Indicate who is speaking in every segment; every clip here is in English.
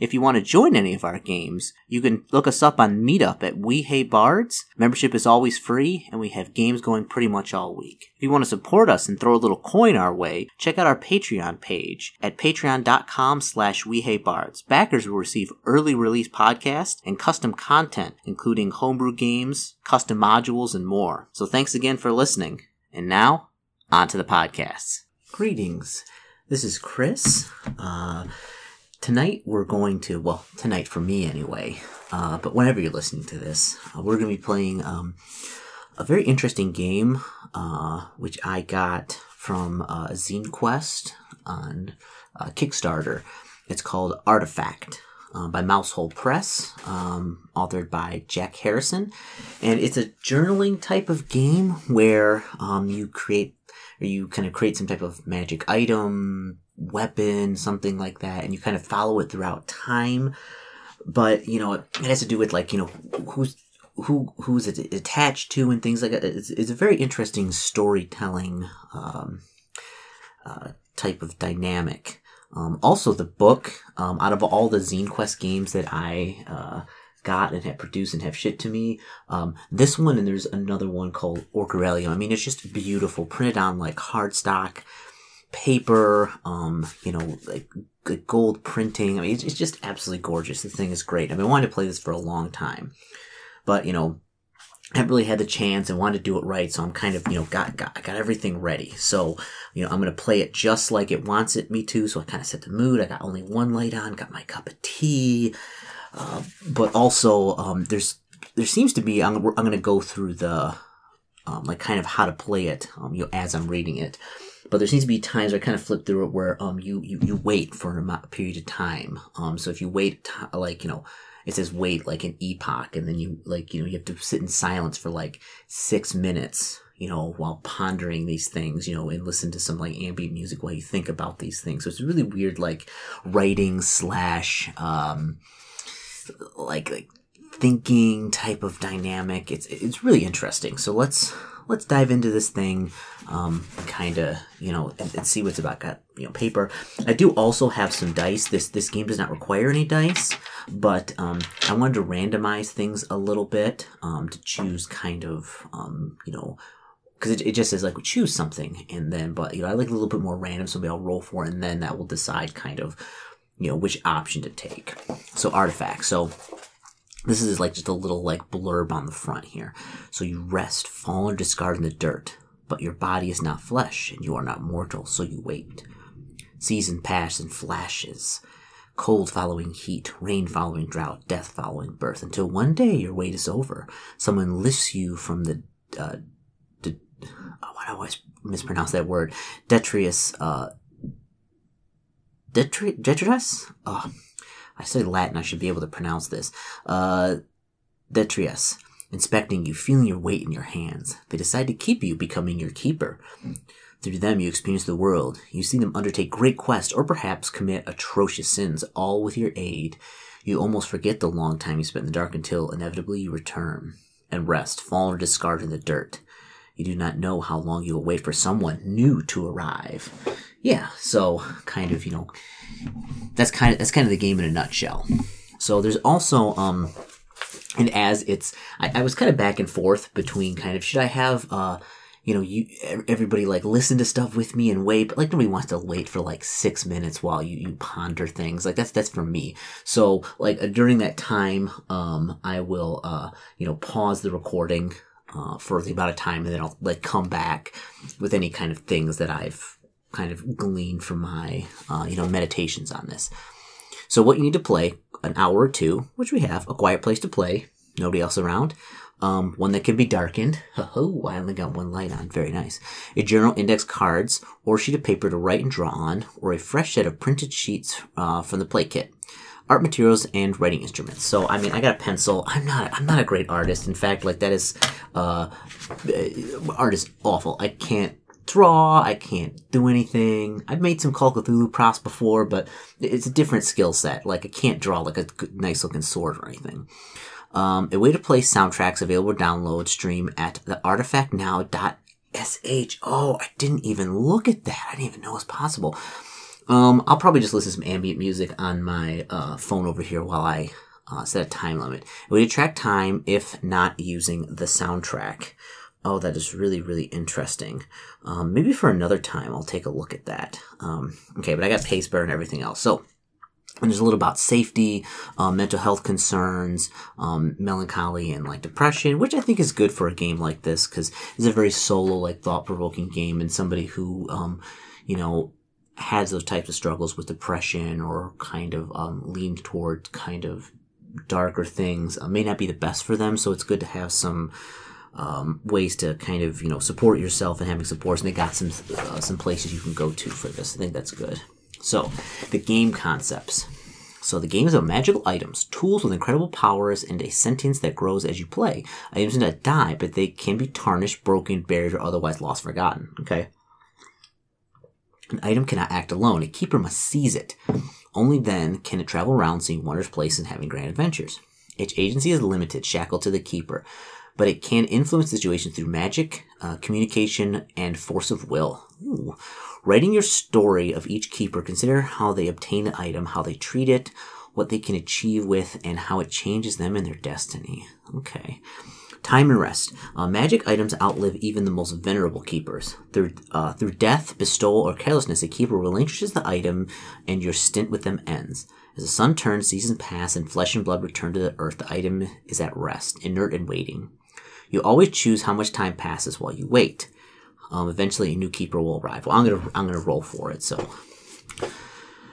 Speaker 1: If you want to join any of our games, you can look us up on Meetup at We Hate Bards. Membership is always free, and we have games going pretty much all week. If you want to support us and throw a little coin our way, check out our Patreon page at patreon.com slash We Hate Bards. Backers will receive early release podcasts and custom content, including homebrew games, custom modules, and more. So thanks again for listening. And now, on to the podcasts. Greetings. This is Chris. Uh, tonight we're going to well tonight for me anyway uh, but whenever you're listening to this uh, we're going to be playing um, a very interesting game uh, which i got from uh, zine quest on uh, kickstarter. It's called artifact uh, by Mousehole Press, um, authored by Jack Harrison, and it's a journaling type of game where um, you create or you kind of create some type of magic item, weapon, something like that, and you kind of follow it throughout time. But you know, it, has to do with like you know who's who who's it attached to and things like that. It's, it's a very interesting storytelling um, uh, type of dynamic. Um, also, the book um, out of all the Zine Quest games that I uh, got and have produced and have shipped to me, um, this one and there's another one called Orcarelium. I mean, it's just beautiful, printed on like hardstock paper, um, you know, like gold printing. I mean, it's, it's just absolutely gorgeous. The thing is great. I've been wanting to play this for a long time, but you know, I haven't really had the chance and wanted to do it right, so I'm kind of, you know, got, got, I got everything ready. So, you know, I'm gonna play it just like it wants it me to, so I kind of set the mood. I got only one light on, got my cup of tea, uh, but also, um, there's, there seems to be, I'm, I'm gonna go through the, um, like kind of how to play it, um, you know, as I'm reading it. But there seems to be times I kind of flip through it where, um, you, you, you wait for a period of time. Um, so if you wait, t- like, you know, it says wait like an epoch and then you like you know you have to sit in silence for like six minutes you know while pondering these things you know and listen to some like ambient music while you think about these things. So it's really weird like writing slash um like like thinking type of dynamic. It's it's really interesting. So let's let's dive into this thing um, kind of you know and, and, see what's about got you know paper. I do also have some dice. This this game does not require any dice but um, i wanted to randomize things a little bit um, to choose kind of um, you know because it, it just says like choose something and then but you know i like a little bit more random so maybe i'll roll for it and then that will decide kind of you know which option to take. So artifacts so this is like just a little like blurb on the front here. So you rest, fall or discard in the dirt, but your body is not flesh, and you are not mortal, so you wait. Season pass in flashes. Cold following heat, rain following drought, death following birth, until one day your wait is over. Someone lifts you from the, uh, de- oh, I always mispronounce that word? Detrius, uh, Detri- Detritus? Oh, I studied Latin, I should be able to pronounce this. Uh, Detrius, inspecting you, feeling your weight in your hands. They decide to keep you, becoming your keeper. Through them, you experience the world. You see them undertake great quests, or perhaps commit atrocious sins, all with your aid. You almost forget the long time you spent in the dark until inevitably you return and rest, fall or discard in the dirt. You do not know how long you will wait for someone new to arrive. Yeah, so kind of, you know, that's kind of that's kind of the game in a nutshell. So there's also um and as it's I, I was kind of back and forth between kind of should I have uh you know you everybody like listen to stuff with me and wait but like nobody wants to wait for like six minutes while you you ponder things like that's that's for me so like uh, during that time um i will uh you know pause the recording uh for the amount of time and then i'll like come back with any kind of things that i've kind of gleaned from my, uh, you know, meditations on this. So what you need to play, an hour or two, which we have, a quiet place to play, nobody else around, um, one that can be darkened. Oh, I only got one light on. Very nice. A journal, index cards, or sheet of paper to write and draw on, or a fresh set of printed sheets uh, from the play kit. Art materials and writing instruments. So, I mean, I got a pencil. I'm not. I'm not a great artist. In fact, like that is, uh, art is awful. I can't draw. I can't do anything. I've made some Call Cthulhu props before, but it's a different skill set. Like I can't draw like a nice looking sword or anything. Um, a way to play soundtracks available download stream at the artifactnow.sh. Oh, I didn't even look at that. I didn't even know it was possible. Um, I'll probably just listen to some ambient music on my uh, phone over here while I uh, set a time limit. To track time if not using the soundtrack. Oh, that is really, really interesting. Um, maybe for another time, I'll take a look at that. Um, okay, but I got pace bar and everything else. So, and there's a little about safety, uh, mental health concerns, um, melancholy, and like depression, which I think is good for a game like this because it's a very solo, like thought provoking game, and somebody who, um, you know, has those types of struggles with depression or kind of um, lean toward kind of darker things uh, may not be the best for them. So it's good to have some um, ways to kind of you know support yourself and having supports. And they got some uh, some places you can go to for this. I think that's good. So the game concepts. So the game is about magical items, tools with incredible powers, and a sentience that grows as you play. Items do not die, but they can be tarnished, broken, buried, or otherwise lost, forgotten. Okay. An item cannot act alone. A keeper must seize it. Only then can it travel around seeing wondrous places and having grand adventures. Its agency is limited, shackled to the keeper, but it can influence situations through magic, uh, communication, and force of will. Ooh. Writing your story of each keeper, consider how they obtain the item, how they treat it, what they can achieve with, and how it changes them and their destiny. Okay. Time and rest. Uh, magic items outlive even the most venerable keepers. Through, uh, through death, bestowal, or carelessness, a keeper relinquishes the item and your stint with them ends. As the sun turns, seasons pass, and flesh and blood return to the earth, the item is at rest, inert and waiting. You always choose how much time passes while you wait. Um, eventually, a new keeper will arrive. Well, I'm gonna I'm gonna roll for it. So,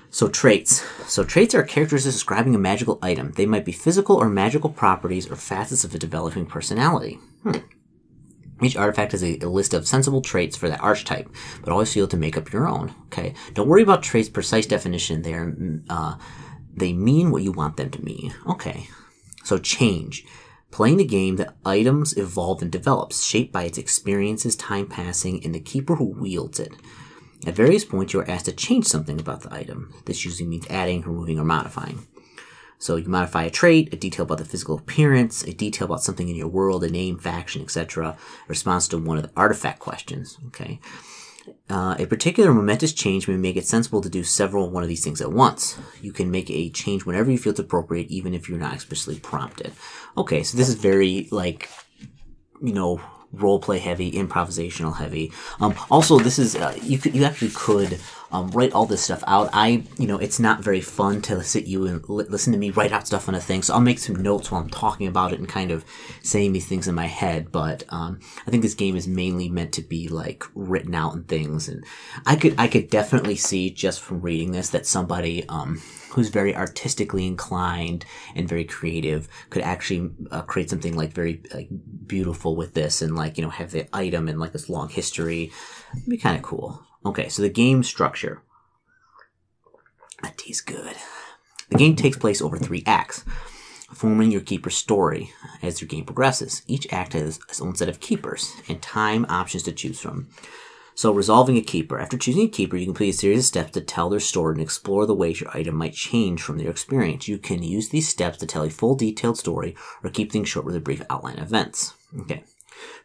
Speaker 1: so traits. So traits are characteristics describing a magical item. They might be physical or magical properties or facets of a developing personality. Hmm. Each artifact has a, a, list of sensible traits for that archetype, but always feel to make up your own. Okay, don't worry about traits' precise definition. They are, uh, they mean what you want them to mean. Okay, so change. Playing the game, the items evolve and develop, shaped by its experiences, time passing, and the keeper who wields it. At various points, you are asked to change something about the item. This usually means adding, removing, or modifying. So you modify a trait, a detail about the physical appearance, a detail about something in your world, a name, faction, etc. Response to one of the artifact questions. Okay. Uh, a particular momentous change may make it sensible to do several one of these things at once. You can make a change whenever you feel it's appropriate, even if you're not explicitly prompted. Okay, so this is very like, you know, role play heavy, improvisational heavy. Um, also, this is uh, you could you actually could um, write all this stuff out. I you know it's not very fun to sit you and li- listen to me write out stuff on a thing. So I'll make some notes while I'm talking about it and kind of saying these things in my head. But um, I think this game is mainly meant to be like written out and things. And I could I could definitely see just from reading this that somebody um, who's very artistically inclined and very creative could actually uh, create something like very like beautiful with this and like you know have the item and like this long history It'd be kind of cool okay so the game structure that tastes good the game takes place over three acts forming your keeper's story as your game progresses each act has its own set of keepers and time options to choose from so, resolving a keeper. After choosing a keeper, you complete a series of steps to tell their story and explore the ways your item might change from their experience. You can use these steps to tell a full detailed story or keep things short with a brief outline of events. Okay.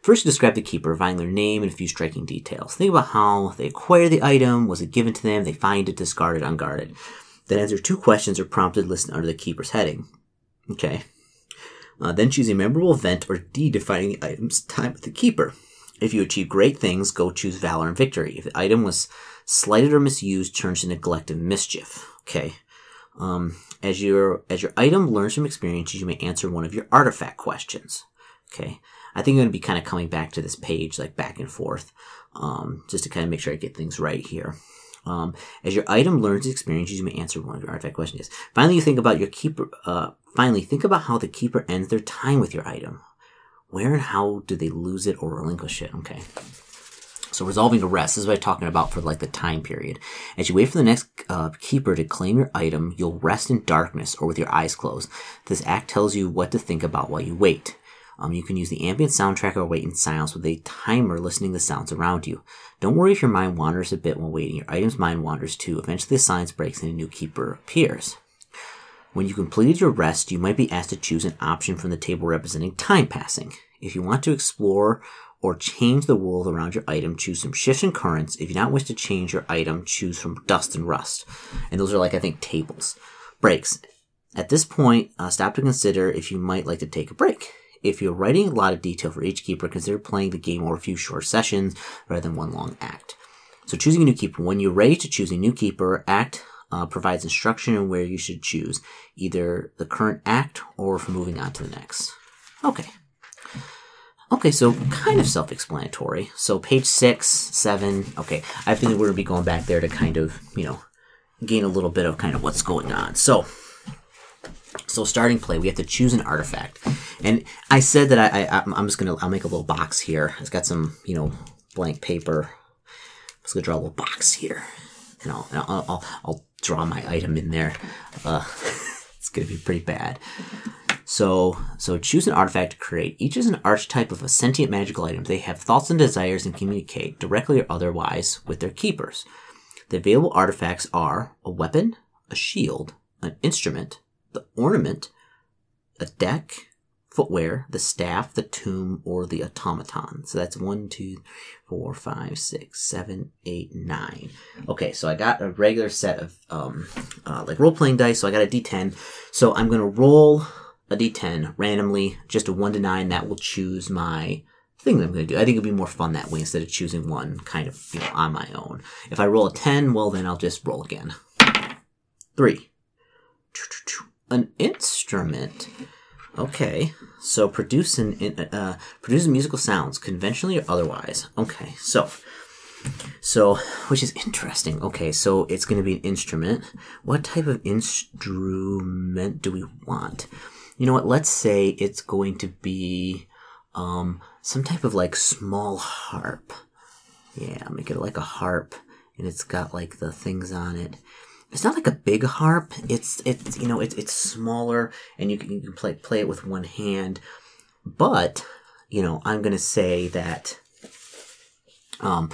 Speaker 1: First, describe the keeper, providing their name and a few striking details. Think about how they acquire the item, was it given to them, they find it, discarded, unguarded. Then answer two questions or prompted listed under the keeper's heading. Okay. Uh, then choose a memorable event or deed defining the item's time with the keeper. If you achieve great things, go choose valor and victory. If the item was slighted or misused, turns to neglect and mischief. Okay. Um, as your as your item learns from experiences, you may answer one of your artifact questions. Okay. I think I'm going to be kind of coming back to this page, like back and forth, um, just to kind of make sure I get things right here. Um, as your item learns experiences, you may answer one of your artifact questions. Finally, you think about your keeper. Uh, finally, think about how the keeper ends their time with your item. Where and how do they lose it or relinquish it? Okay. So resolving a rest this is what I'm talking about for like the time period. As you wait for the next uh, keeper to claim your item, you'll rest in darkness or with your eyes closed. This act tells you what to think about while you wait. Um, you can use the ambient soundtrack or wait in silence with a timer listening to the sounds around you. Don't worry if your mind wanders a bit while waiting. Your item's mind wanders too. Eventually, the silence breaks and a new keeper appears. When you completed your rest, you might be asked to choose an option from the table representing time passing. If you want to explore or change the world around your item, choose from shifts and currents. If you not wish to change your item, choose from dust and rust. And those are like, I think, tables. Breaks. At this point, uh, stop to consider if you might like to take a break. If you're writing a lot of detail for each keeper, consider playing the game over a few short sessions rather than one long act. So choosing a new keeper. When you're ready to choose a new keeper, act uh, provides instruction on where you should choose, either the current act or for moving on to the next. Okay. Okay, so kind of self-explanatory. So page six, seven. Okay, I think we're gonna be going back there to kind of, you know, gain a little bit of kind of what's going on. So, so starting play, we have to choose an artifact, and I said that I, I I'm just gonna I'll make a little box here. It's got some you know blank paper. I'm just gonna draw a little box here, and I'll I'll, I'll, I'll draw my item in there. Uh, it's gonna be pretty bad. So, so choose an artifact to create. Each is an archetype of a sentient magical item. They have thoughts and desires and communicate, directly or otherwise, with their keepers. The available artifacts are a weapon, a shield, an instrument, the ornament, a deck, footwear, the staff, the tome, or the automaton. So that's one, two, four, five, six, seven, eight, nine. Okay, so I got a regular set of um, uh, like role playing dice. So I got a d10. So I'm gonna roll a d10 randomly, just a 1 to 9, that will choose my thing that I'm going to do. I think it'll be more fun that way instead of choosing one kind of, you know, on my own. If I roll a 10, well, then I'll just roll again. 3. An instrument. Okay, so produce an uh, produce musical sounds, conventionally or otherwise. Okay, so so which is interesting. Okay, so it's going to be an instrument. What type of instrument do we want? you know what? Let's say it's going to be um, some type of like small harp. Yeah, make it like a harp, and it's got like the things on it. It's not like a big harp. It's it's you know it's it's smaller, and you can, you can play play it with one hand. But you know, I'm gonna say that. Um,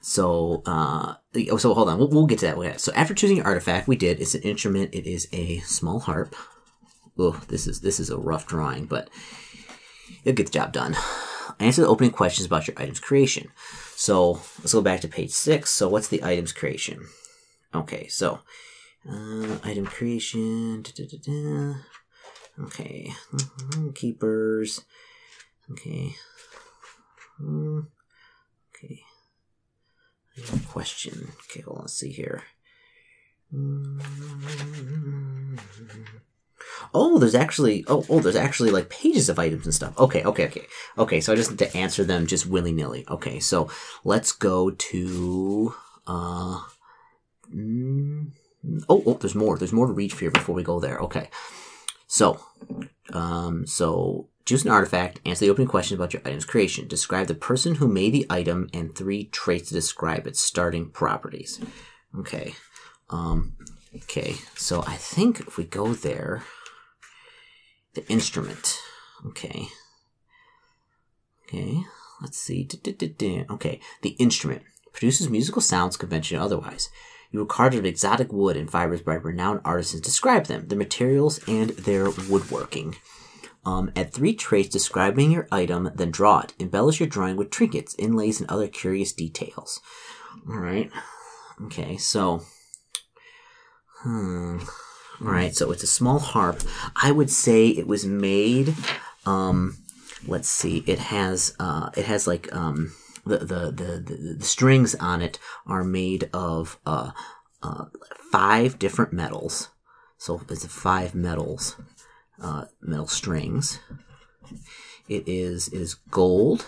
Speaker 1: so, uh, so hold on, we'll, we'll get to that. So after choosing an artifact, we did. It's an instrument. It is a small harp oh, this is this is a rough drawing, but it'll get the job done. Answer the opening questions about your item's creation. So let's go back to page six. So what's the item's creation? Okay, so uh, item creation. Da, da, da, okay, mm-hmm. keepers. Okay. Mm, okay. Question. Okay, well, let's see here. Mm-hmm. Oh, there's actually oh oh there's actually like pages of items and stuff. Okay, okay, okay. Okay, so I just need to answer them just willy nilly. Okay, so let's go to uh mm, oh oh there's more. There's more to read here before we go there. Okay. So um so choose an artifact, answer the opening question about your item's creation. Describe the person who made the item and three traits to describe its starting properties. Okay. Um okay, so I think if we go there the instrument. Okay. Okay, let's see. Okay, the instrument produces musical sounds conventional otherwise. You were carved of exotic wood and fibers by renowned artisans. Describe them, the materials, and their woodworking. Um, add three traits describing your item, then draw it. Embellish your drawing with trinkets, inlays, and other curious details. All right. Okay, so. Hmm. All right, so it's a small harp. I would say it was made. Um, let's see. It has uh, it has like um, the, the, the the strings on it are made of uh, uh, five different metals. So it's five metals, uh, metal strings. It is it is gold,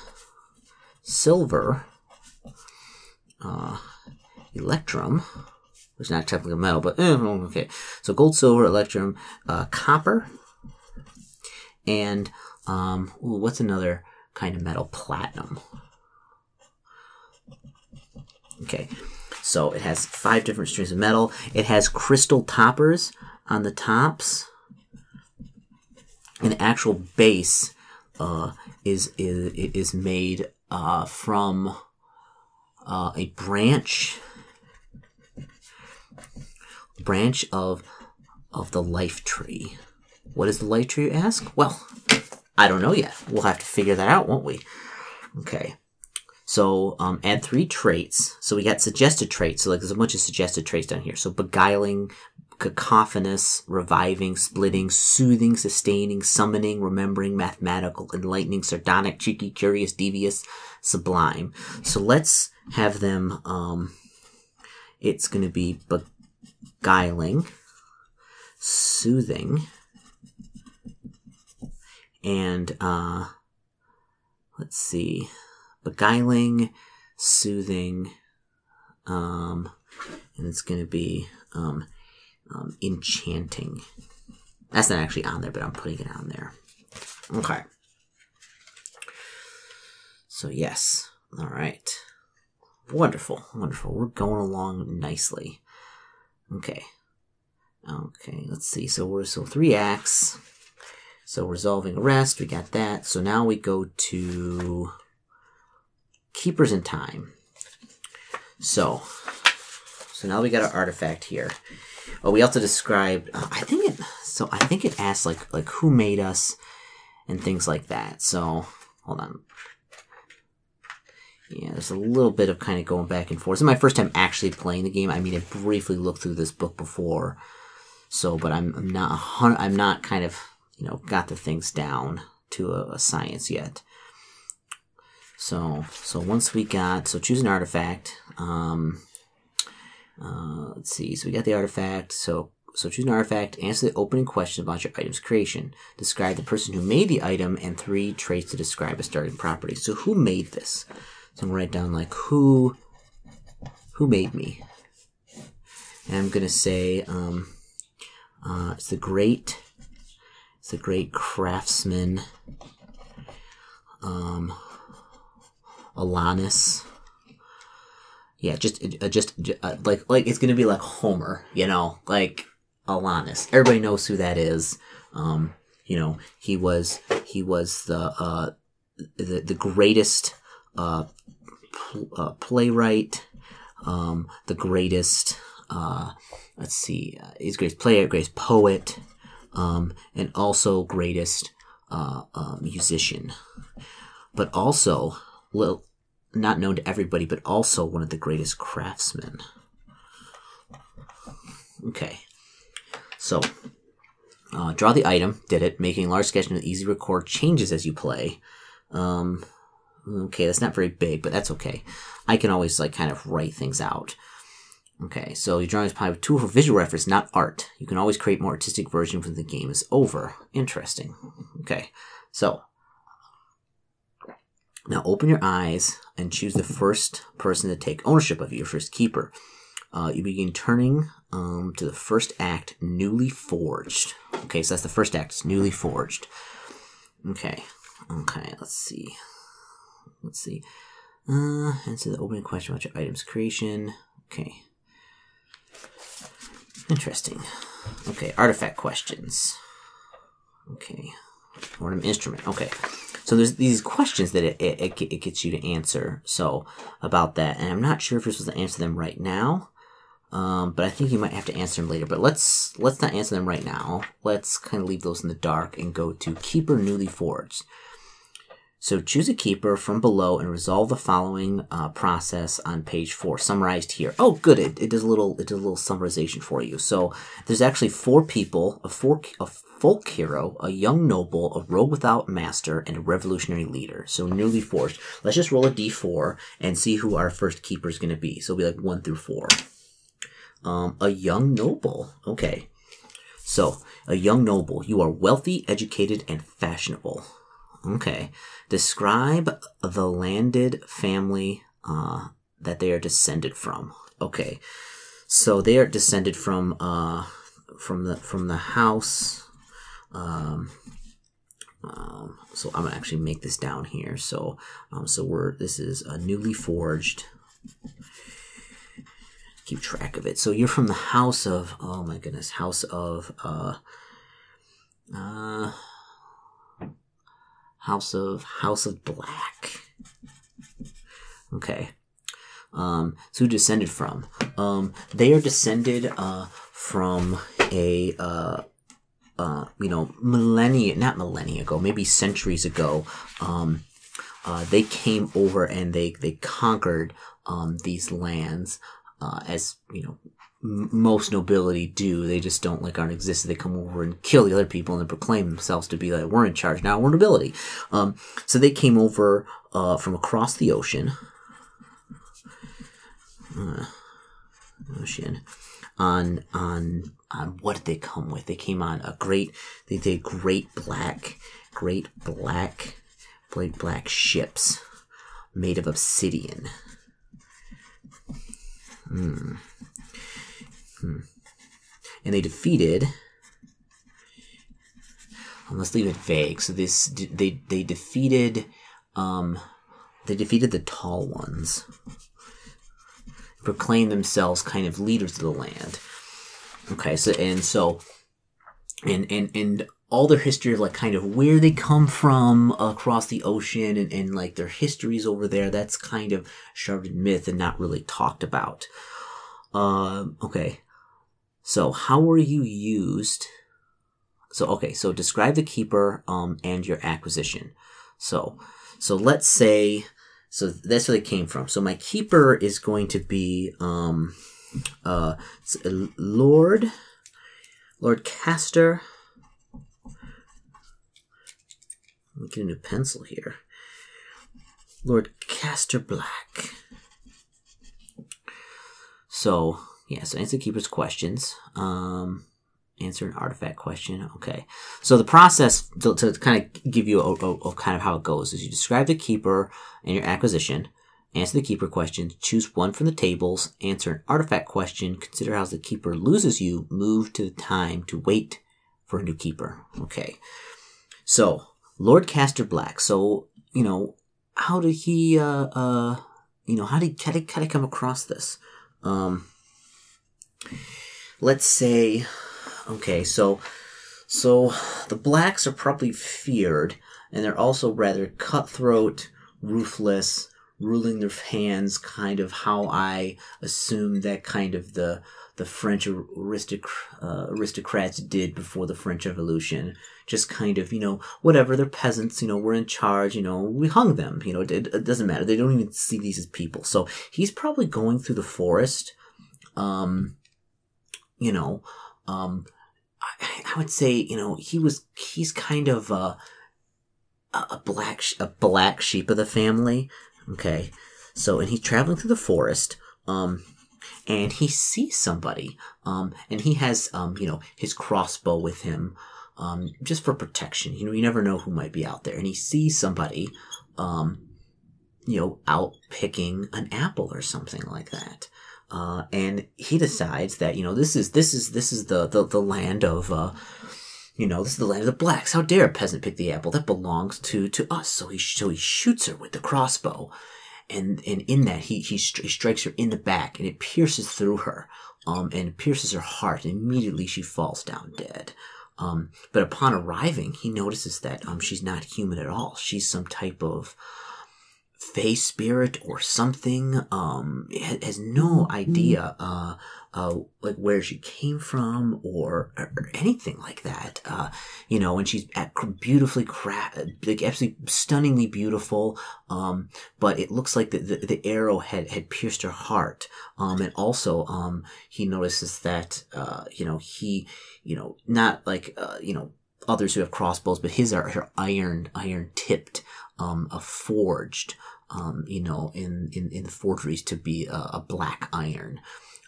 Speaker 1: silver, uh, electrum it's not technically a metal, but eh, okay. So gold, silver, electrum, uh, copper, and um, what's another kind of metal? Platinum. Okay, so it has five different strings of metal. It has crystal toppers on the tops. An actual base uh, is is is made uh, from uh, a branch branch of of the life tree. What is the life tree? You ask. Well, I don't know yet. We'll have to figure that out, won't we? Okay. So um, add three traits. So we got suggested traits. So like there's a bunch of suggested traits down here. So beguiling, cacophonous, reviving, splitting, soothing, sustaining, summoning, remembering, mathematical, enlightening, sardonic, cheeky, curious, devious, sublime. So let's have them. Um, it's going to be beguiling, soothing, and uh, let's see, beguiling, soothing, um, and it's going to be um, um, enchanting. That's not actually on there, but I'm putting it on there. Okay. So yes, all right. Wonderful, wonderful. We're going along nicely. Okay. Okay, let's see. So we're so three acts. So resolving arrest, we got that. So now we go to keepers in time. So, so now we got our artifact here. Oh, we also described. Uh, I think it. So I think it asks like like who made us, and things like that. So hold on. Yeah, there's a little bit of kind of going back and forth. Is my first time actually playing the game. I mean, I briefly looked through this book before, so but I'm, I'm not I'm not kind of you know got the things down to a, a science yet. So so once we got so choose an artifact. Um, uh, let's see. So we got the artifact. So so choose an artifact. Answer the opening question about your item's creation. Describe the person who made the item and three traits to describe a starting property. So who made this? So I'm gonna write down like who who made me. And I'm gonna say um, uh, it's the great it's the great craftsman um, Alanis yeah, just uh, just uh, like like it's gonna be like Homer, you know, like Alanis. Everybody knows who that is. Um, you know, he was he was the uh, the the greatest uh, pl- uh playwright, um, the greatest. Uh, let's see, uh, he's greatest player, greatest poet, um, and also greatest uh, uh, musician. But also, little not known to everybody, but also one of the greatest craftsmen. Okay, so uh, draw the item. Did it? Making large sketch and easy record changes as you play. Um, okay, that's not very big, but that's okay. I can always like kind of write things out. Okay, so your drawing is probably a tool for visual reference, not art. You can always create more artistic version when the game is over. Interesting. Okay, so now open your eyes and choose the first person to take ownership of you, your first keeper. Uh, you begin turning um, to the first act, newly forged. Okay, so that's the first act, it's newly forged. Okay, okay, let's see. Let's see. Uh, answer the opening question about your item's creation. Okay. Interesting. Okay, artifact questions. Okay. Ornament instrument. Okay. So there's these questions that it, it, it gets you to answer. So about that, and I'm not sure if you're supposed to answer them right now. Um, but I think you might have to answer them later. But let's let's not answer them right now. Let's kind of leave those in the dark and go to keeper newly forged. So choose a keeper from below and resolve the following uh, process on page four, summarized here. Oh, good! It, it does a little it does a little summarization for you. So there's actually four people, a four a folk hero, a young noble, a rogue without master, and a revolutionary leader. So newly forged. Let's just roll a d4 and see who our first keeper is going to be. So it'll be like one through four. Um, a young noble. Okay. So a young noble. You are wealthy, educated, and fashionable. Okay. Describe the landed family uh, that they are descended from. Okay. So they are descended from uh, from the from the house. Um, um, so I'm gonna actually make this down here. So um, so we're this is a newly forged. Keep track of it. So you're from the house of oh my goodness, house of uh uh House of House of Black. Okay. Um, so descended from? Um, they are descended uh, from a uh, uh, you know millennia, not millennia ago, maybe centuries ago. Um, uh, they came over and they they conquered um, these lands uh, as you know most nobility do. They just don't like aren't existed. They come over and kill the other people and then proclaim themselves to be like we're in charge now. We're nobility. Um, so they came over uh, from across the ocean. Uh, ocean on on on what did they come with? They came on a great they did great black great black great black ships made of obsidian. Hmm. Hmm. And they defeated. let's leave it vague. So this they they defeated um they defeated the tall ones. Proclaimed themselves kind of leaders of the land. Okay, so and so and and and all their history of like kind of where they come from across the ocean and, and like their histories over there that's kind of in myth and not really talked about um okay so how were you used so okay so describe the keeper um and your acquisition so so let's say so that's where they came from so my keeper is going to be um uh lord lord castor let me get a new pencil here. Lord Castor Black. So, yeah, so answer the keeper's questions. Um, answer an artifact question. Okay. So the process to, to kind of give you a, a, a, kind of how it goes is you describe the keeper and your acquisition, answer the keeper question, choose one from the tables, answer an artifact question, consider how the keeper loses you, move to the time to wait for a new keeper. Okay. So Lord Castor Black. So, you know, how did he, uh, uh, you know, how did, how did, how come across this? Um, let's say, okay, so, so the blacks are probably feared, and they're also rather cutthroat, ruthless, ruling their hands, kind of how I assume that kind of the the French aristoc- uh, aristocrats did before the French Revolution. Just kind of, you know, whatever, they're peasants, you know, we're in charge, you know, we hung them, you know, it, it doesn't matter. They don't even see these as people. So he's probably going through the forest, um, you know, um, I, I would say, you know, he was, he's kind of, uh, a black, a black sheep of the family. Okay. So, and he's traveling through the forest. Um, and he sees somebody, um, and he has, um, you know, his crossbow with him, um, just for protection. You know, you never know who might be out there, and he sees somebody, um, you know, out picking an apple or something like that. Uh, and he decides that, you know, this is, this is, this is the, the, the land of, uh, you know, this is the land of the blacks. How dare a peasant pick the apple that belongs to, to us? So he, so he shoots her with the crossbow and and in that he he, he strikes her in the back and it pierces through her um and pierces her heart and immediately she falls down dead um but upon arriving he notices that um she's not human at all she's some type of fey spirit or something um has no idea uh uh, like where she came from or, or anything like that. Uh, you know, and she's beautifully like absolutely stunningly beautiful. Um, but it looks like the, the, the, arrow had, had pierced her heart. Um, and also, um, he notices that, uh, you know, he, you know, not like, uh, you know, others who have crossbows, but his are, are iron, iron tipped, um, forged, um, you know, in, in, in the forgeries to be a, a black iron.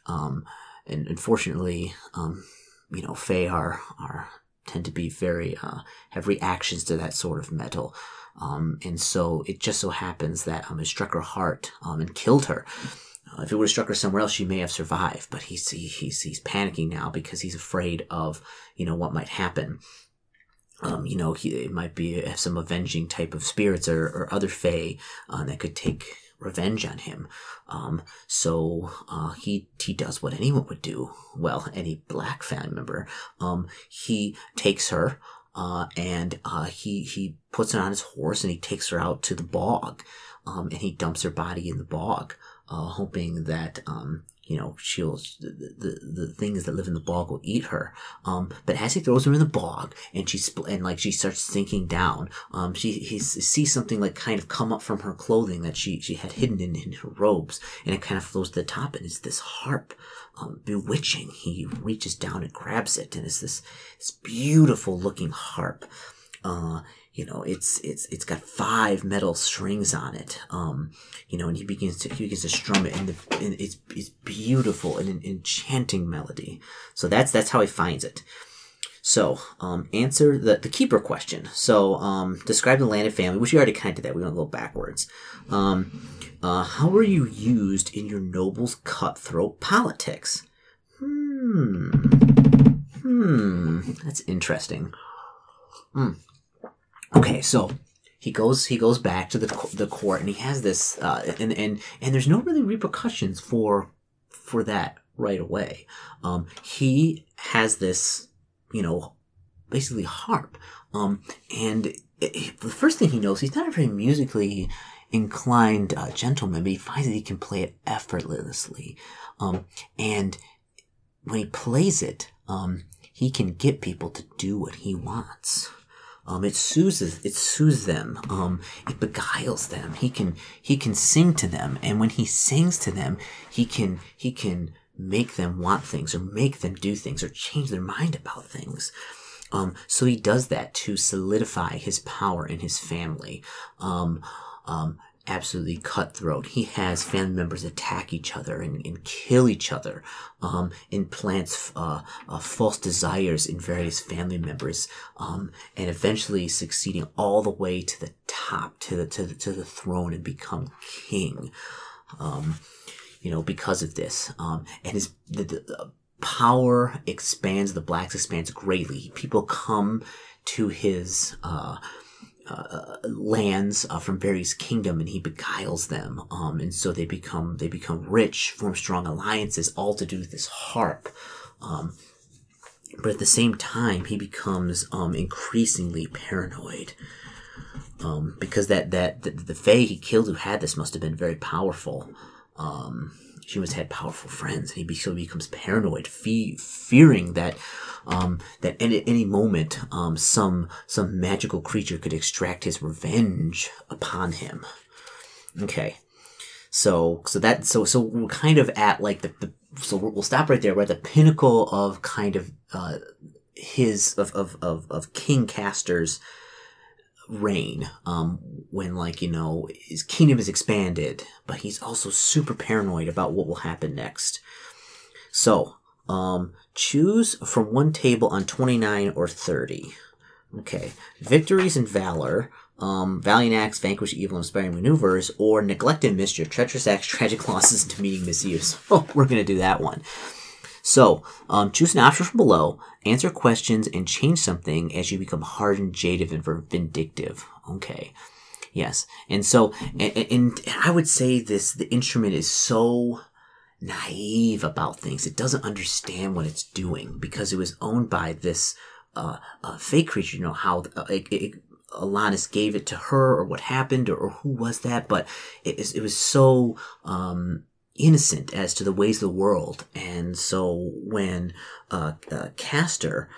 Speaker 1: Um, and unfortunately, um, you know, Fae are, are, tend to be very, uh, have reactions to that sort of metal. Um, and so it just so happens that, um, it struck her heart, um, and killed her. Uh, if it would have struck her somewhere else, she may have survived, but he's, he, he's, he's panicking now because he's afraid of, you know, what might happen. Um, you know, he, it might be some avenging type of spirits or, or other fae uh, that could take revenge on him. Um, so uh, he he does what anyone would do. Well, any black family member. Um, he takes her. uh, and uh, he he puts her on his horse and he takes her out to the bog, um, and he dumps her body in the bog, uh, hoping that um, you know, she'll the, the, the things that live in the bog will eat her. Um, but as he throws her in the bog and she spl- and like she starts sinking down, um, she he sees something like kind of come up from her clothing that she she had hidden in, in her robes, and it kind of flows to the top, and it's this harp, um, bewitching. He reaches down and grabs it, and it's this this beautiful looking harp. Uh, you know, it's it's it's got five metal strings on it. Um, you know, and he begins to he begins to strum it, and, the, and it's it's beautiful and an enchanting melody. So that's that's how he finds it. So, um, answer the, the keeper question. So, um, describe the landed family, which you already kind of did that. We went a little backwards. Um, uh, how were you used in your noble's cutthroat politics? Hmm. Hmm. That's interesting. Hmm. Okay, so he goes he goes back to the the court and he has this uh, and and and there's no really repercussions for for that right away. Um, he has this, you know, basically harp. Um, and it, it, the first thing he knows, he's not a very musically inclined uh, gentleman, but he finds that he can play it effortlessly. Um, and when he plays it, um, he can get people to do what he wants. Um, it soothes, it soothes them. Um, it beguiles them. He can, he can sing to them. And when he sings to them, he can, he can make them want things or make them do things or change their mind about things. Um, so he does that to solidify his power in his family. Um, um, absolutely cutthroat. He has family members attack each other and, and kill each other, um, implants uh, uh, false desires in various family members, um, and eventually succeeding all the way to the top, to the to the, to the throne, and become king. Um, you know, because of this, um, and his the, the, power expands. The blacks expands greatly. People come to his. Uh, uh, lands uh, from various kingdom and he beguiles them um, and so they become they become rich form strong alliances all to do with this harp. Um, but at the same time he becomes um, increasingly paranoid. Um, because that that the, the fae he killed who had this must have been very powerful. Um, she must have had powerful friends and he becomes paranoid fe- fearing that um, that at any moment, um, some, some magical creature could extract his revenge upon him. Okay. So, so that, so, so we're kind of at like the, the so we'll stop right there. We're at the pinnacle of kind of, uh, his, of, of, of, of King Castor's reign, um, when like, you know, his kingdom is expanded, but he's also super paranoid about what will happen next. So, um, choose from one table on 29 or 30. Okay. Victories and valor. Um, valiant acts, vanquish evil, inspiring maneuvers, or neglect and mischief, treacherous acts, tragic losses, and meeting misuse. Oh, we're gonna do that one. So, um, choose an option from below, answer questions, and change something as you become hardened, jaded, and vindictive. Okay. Yes. And so, and, and I would say this, the instrument is so naive about things. It doesn't understand what it's doing because it was owned by this uh, uh, fae creature. You know how uh, it, it, Alanis gave it to her, or what happened, or, or who was that? But it, it was so um, innocent as to the ways of the world, and so when uh, uh Castor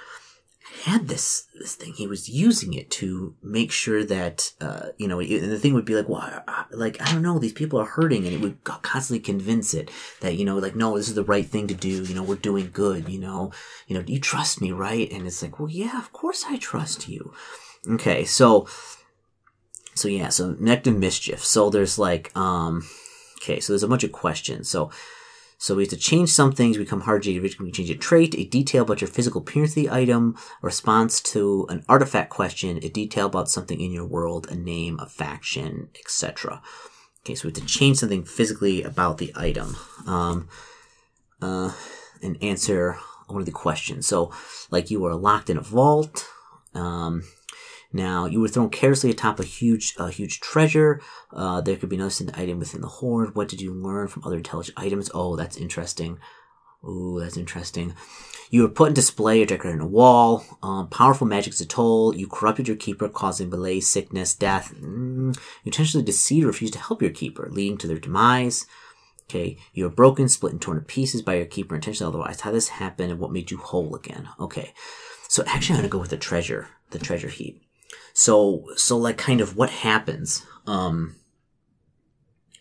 Speaker 1: had this this thing. He was using it to make sure that uh, you know, and the thing would be like, well, like I don't know, these people are hurting, and it would constantly convince it that you know, like, no, this is the right thing to do. You know, we're doing good. You know, you know, you trust me, right? And it's like, well, yeah, of course I trust you. Okay, so, so yeah, so neglect and mischief. So there's like, um, okay, so there's a bunch of questions. So so we have to change some things, We become hard to change a trait, a detail about your physical appearance of the item, a response to an artifact question, a detail about something in your world, a name, a faction, etc. Okay, so we have to change something physically about the item. Um, uh, and answer one of the questions. So, like you are locked in a vault. Um, now, you were thrown carelessly atop a huge, a huge treasure. Uh, there could be no hidden item within the hoard. What did you learn from other intelligent items? Oh, that's interesting. Ooh, that's interesting. You were put in display or decorated on a wall. Um, powerful magic's a toll. You corrupted your keeper, causing malaise, sickness, death. Mm, you intentionally deceived or refused to help your keeper, leading to their demise. Okay, you were broken, split and torn to pieces by your keeper intentionally otherwise. How this happened and what made you whole again? Okay, so actually I'm gonna go with the treasure, the treasure heap. So, so like kind of what happens, um,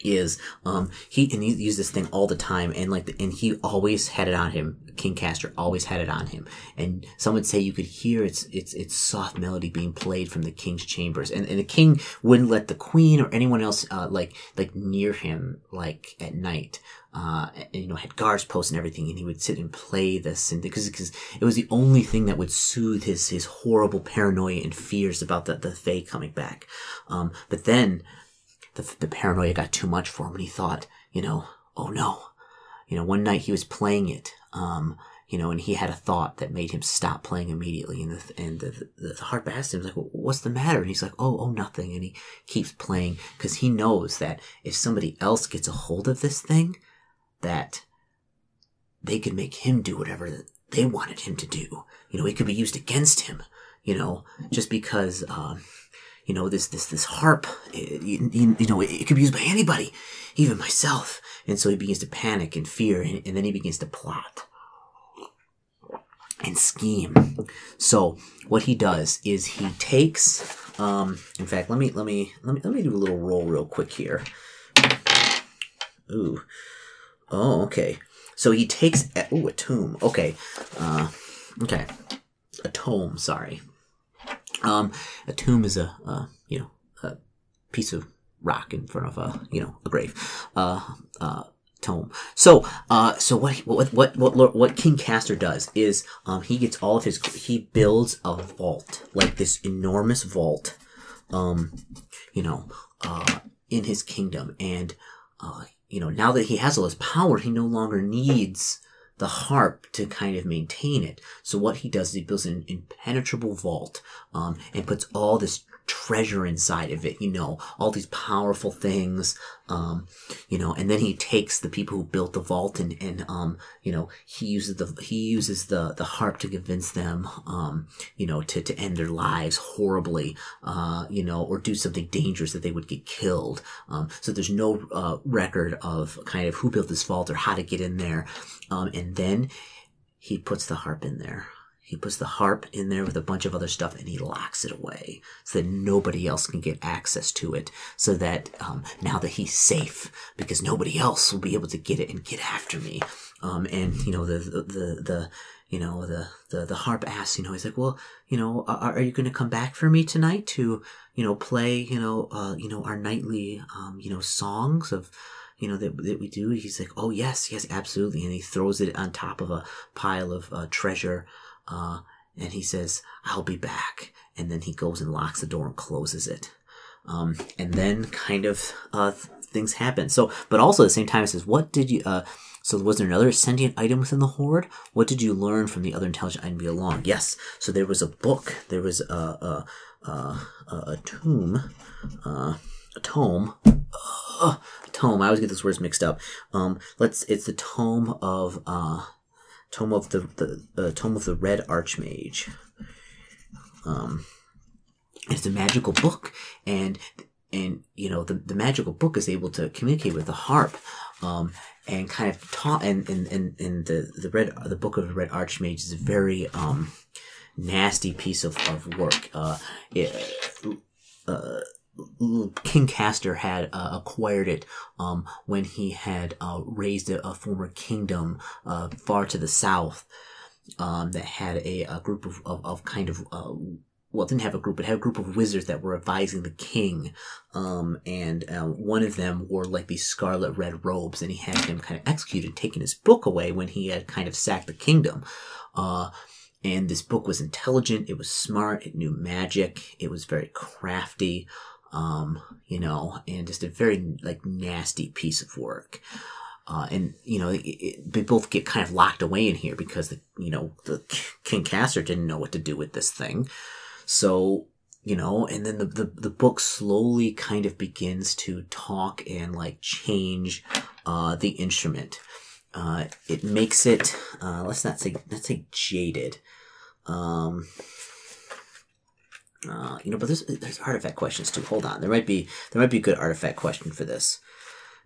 Speaker 1: is um he and he used this thing all the time and like the, and he always had it on him. King castor always had it on him. And some would say you could hear its its its soft melody being played from the king's chambers. And, and the king wouldn't let the queen or anyone else uh, like like near him like at night uh, you know, had guards posted and everything, and he would sit and play this, and because because it was the only thing that would soothe his his horrible paranoia and fears about the the Fae coming back. Um, but then the, the paranoia got too much for him and he thought, you know, oh no. You know, one night he was playing it, um, you know, and he had a thought that made him stop playing immediately. And the, and the, the, the harp asked him, like, what's the matter? And he's like, oh, oh, nothing. And he keeps playing because he knows that if somebody else gets a hold of this thing, that they could make him do whatever they wanted him to do. You know, it could be used against him, you know, just because, um, you know, this, this, this harp, it, you, you, know, it, it, could be used by anybody, even myself. And so he begins to panic and fear, and, and then he begins to plot and scheme. So what he does is he takes, um, in fact, let me, let me, let me, let me do a little roll real quick here. Ooh. Oh, okay. So he takes, ooh, a tomb. Okay. Uh, okay. A tome, sorry. Um, a tomb is a, uh, you know, a piece of rock in front of a, you know, a grave. Uh, uh, tome. So, uh, so what, what, what, what, what King Castor does is, um, he gets all of his, he builds a vault, like this enormous vault, um, you know, uh, in his kingdom. And, uh, you know, now that he has all this power, he no longer needs, the harp to kind of maintain it. So what he does is he builds an impenetrable vault, um, and puts all this treasure inside of it, you know, all these powerful things, um, you know, and then he takes the people who built the vault and, and, um, you know, he uses the, he uses the, the harp to convince them, um, you know, to, to end their lives horribly, uh, you know, or do something dangerous that they would get killed. Um, so there's no, uh, record of kind of who built this vault or how to get in there. Um, and then he puts the harp in there. He puts the harp in there with a bunch of other stuff and he locks it away so that nobody else can get access to it. So that um, now that he's safe, because nobody else will be able to get it and get after me. Um, and you know the the the, the you know the, the the harp asks, you know, he's like, well, you know, are, are you going to come back for me tonight to you know play you know uh, you know our nightly um, you know songs of you know, that, that we do? He's like, oh, yes, yes, absolutely. And he throws it on top of a pile of uh, treasure uh, and he says, I'll be back. And then he goes and locks the door and closes it. Um, and then kind of, uh, things happen. So, but also at the same time, it says, what did you, uh, so was there another sentient item within the hoard? What did you learn from the other intelligent item along? Yes. So there was a book. There was a, a, a, a, a tomb, uh, a tome. Uh, tome. I always get those words mixed up. Um, let's. It's the tome of uh, Tome of the, the uh, Tome of the Red Archmage. Um, it's a magical book, and and you know the, the magical book is able to communicate with the harp, um, and kind of talk. And and, and, and the the red the book of the Red Archmage is a very um nasty piece of, of work. Uh, it, uh, King Castor had uh, acquired it um, when he had uh, raised a, a, former kingdom uh, far to the south um, that had a, a group of, of, of, kind of uh, well, didn't have a group, but had a group of wizards that were advising the king. Um, and uh, one of them wore like these scarlet red robes, and he had him kind of executed, taking his book away when he had kind of sacked the kingdom. Uh, and this book was intelligent, it was smart, it knew magic, it was very crafty um, you know, and just a very like nasty piece of work. Uh, and you know, it, it, they both get kind of locked away in here because the you know the King Castor didn't know what to do with this thing, so you know, and then the, the the book slowly kind of begins to talk and like change uh, the instrument. uh, it makes it uh, let's not say let's say jaded. Um, uh, you know, but there's there's artifact questions too. Hold on, there might be there might be a good artifact question for this.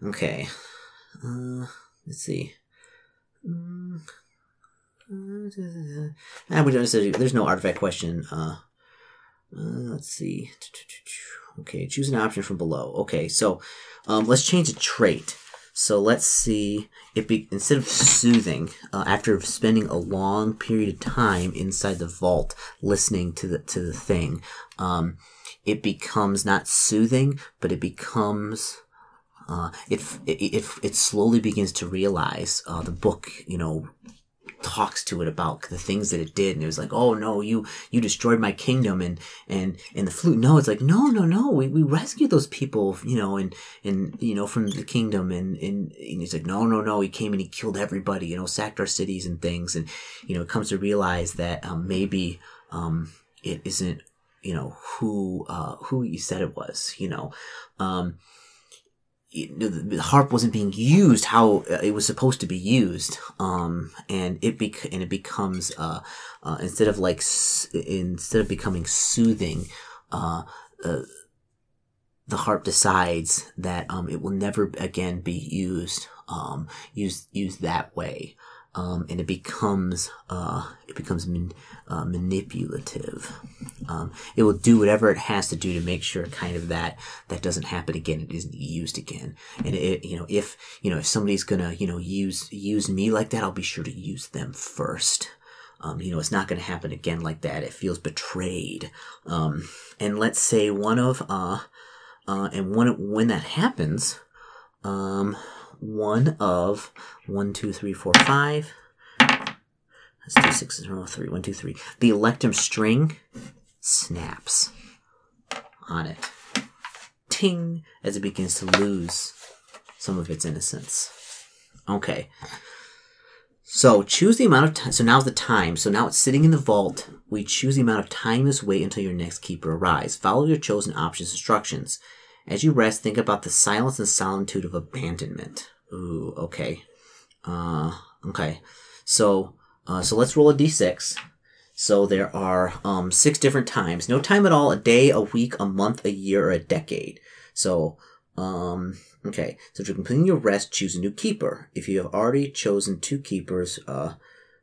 Speaker 1: Okay, uh, let's see. Mm. Uh, there's no artifact question. Uh, uh, let's see. Okay, choose an option from below. Okay, so um, let's change a trait. So let's see. It be instead of soothing, uh, after spending a long period of time inside the vault listening to the to the thing, um, it becomes not soothing, but it becomes uh, it, it, it, it slowly begins to realize uh, the book, you know, talks to it about the things that it did and it was like oh no you you destroyed my kingdom and and and the flute no it's like no no no we, we rescued those people you know and and you know from the kingdom and and, and he's like no no no he came and he killed everybody you know sacked our cities and things and you know it comes to realize that um, maybe um it isn't you know who uh who you said it was you know um the harp wasn't being used how uh, it was supposed to be used um and it bec- and it becomes uh, uh instead of like s- instead of becoming soothing uh, uh, the harp decides that um it will never again be used um used used that way. Um, and it becomes uh, it becomes uh, manipulative. Um, it will do whatever it has to do to make sure kind of that that doesn't happen again. It isn't used again. And it, you know, if you know if somebody's gonna you know use use me like that, I'll be sure to use them first. Um, you know, it's not going to happen again like that. It feels betrayed. Um, and let's say one of uh, uh, and when when that happens, um, one of one, two, three, four, five. Let's do in a row. Three, one, two, three. The electrum string snaps on it. Ting as it begins to lose some of its innocence. Okay. So choose the amount of time. So now's the time. So now it's sitting in the vault. We choose the amount of time this wait until your next keeper arrives. Follow your chosen options instructions. As you rest, think about the silence and solitude of abandonment. Ooh, okay. Uh, okay. So, uh, so let's roll a d6. So there are um, six different times. No time at all. A day, a week, a month, a year, or a decade. So, um, okay. So to complete your rest, choose a new keeper. If you have already chosen two keepers, uh,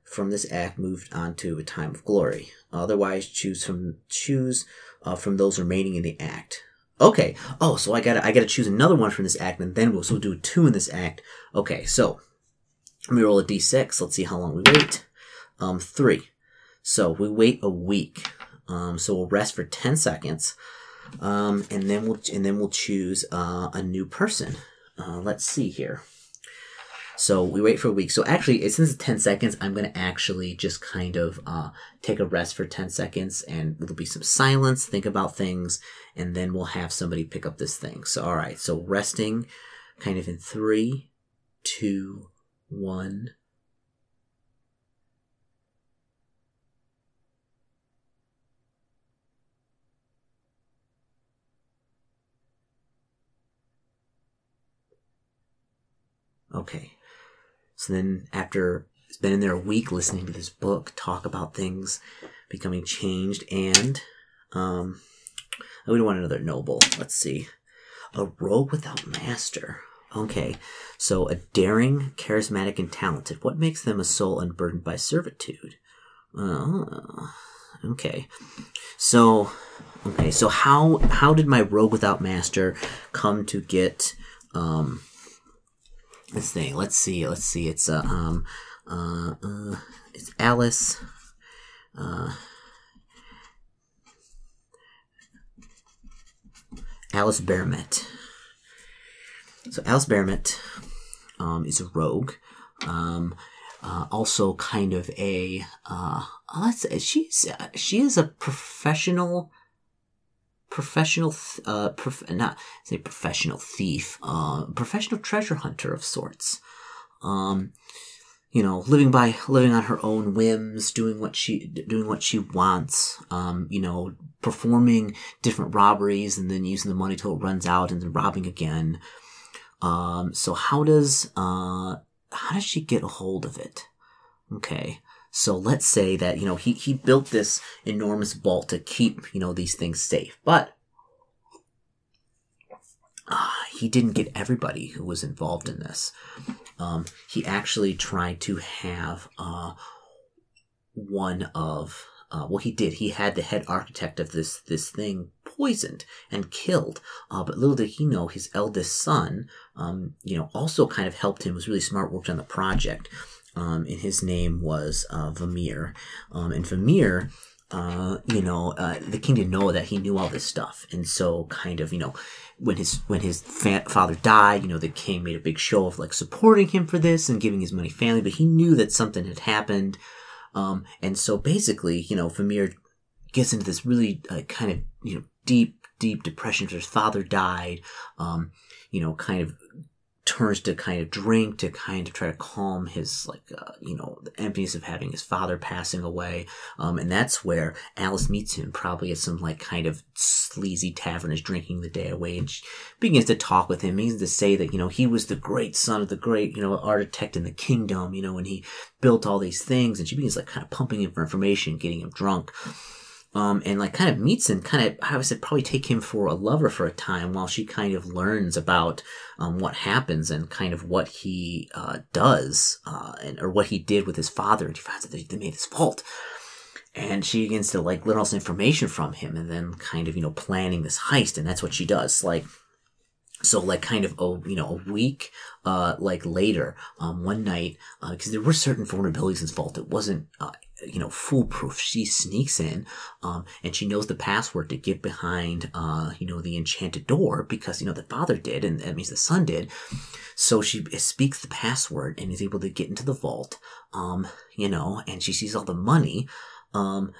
Speaker 1: from this act, moved on to a time of glory. Otherwise, choose from choose uh, from those remaining in the act. Okay. Oh, so I gotta I gotta choose another one from this act, and then we'll so we'll do two in this act. Okay, so let me roll a d6. Let's see how long we wait. Um, three. So we wait a week. Um, so we'll rest for ten seconds. Um, and then we'll and then we'll choose uh, a new person. Uh, let's see here. So we wait for a week. So actually, since it's 10 seconds, I'm going to actually just kind of uh, take a rest for 10 seconds and there'll be some silence, think about things, and then we'll have somebody pick up this thing. So, all right. So resting kind of in three, two, one. Okay. So then after it's been in there a week listening to this book talk about things becoming changed and um I would want another noble. Let's see. A rogue without master. Okay. So a daring, charismatic, and talented. What makes them a soul unburdened by servitude? Uh, okay. So okay, so how how did my rogue without master come to get um this thing. Let's see. Let's see. It's uh, um uh, uh it's Alice. Uh, Alice Bearmet. So Alice Bearmet um, is a rogue. Um, uh, also kind of a uh, let's say she's uh, she is a professional professional, th- uh, prof- not say professional thief, uh, professional treasure hunter of sorts. Um, you know, living by living on her own whims, doing what she doing what she wants. Um, you know, performing different robberies and then using the money till it runs out and then robbing again. Um, so how does uh, how does she get a hold of it? Okay. So let's say that, you know, he, he built this enormous vault to keep, you know, these things safe. But uh, he didn't get everybody who was involved in this. Um, he actually tried to have uh, one of uh, well, he did. He had the head architect of this this thing poisoned and killed. Uh, but little did he know, his eldest son, um, you know, also kind of helped him. Was really smart, worked on the project. Um, and his name was uh, Vamir. Um, and Vamir, uh, you know, uh, the king didn't know that he knew all this stuff, and so kind of, you know, when his when his fa- father died, you know, the king made a big show of like supporting him for this and giving his money family, but he knew that something had happened. Um, and so basically, you know, Vamir gets into this really uh, kind of, you know, deep, deep depression his father died. Um, you know, kind of turns to kind of drink to kind of try to calm his like uh, you know the emptiness of having his father passing away. Um, and that's where alice meets him probably at some like kind of sleazy tavern is drinking the day away and she begins to talk with him. Begins to say that you know he was the great son of the great you know architect in the kingdom you know and he built all these things and she begins like kind of pumping him for information getting him drunk um, and like kind of meets him, kind of, I would say, probably take him for a lover for a time while she kind of learns about um, what happens and kind of what he uh, does, uh, and or what he did with his father. And she finds that they made his fault, and she begins to like learn all this information from him, and then kind of you know planning this heist, and that's what she does. Like so like kind of a you know a week uh like later um one night because uh, there were certain vulnerabilities in his vault it wasn't uh, you know, foolproof. She sneaks in, um, and she knows the password to get behind, uh, you know, the enchanted door because, you know, the father did, and that means the son did. So she speaks the password and is able to get into the vault, um, you know, and she sees all the money, um,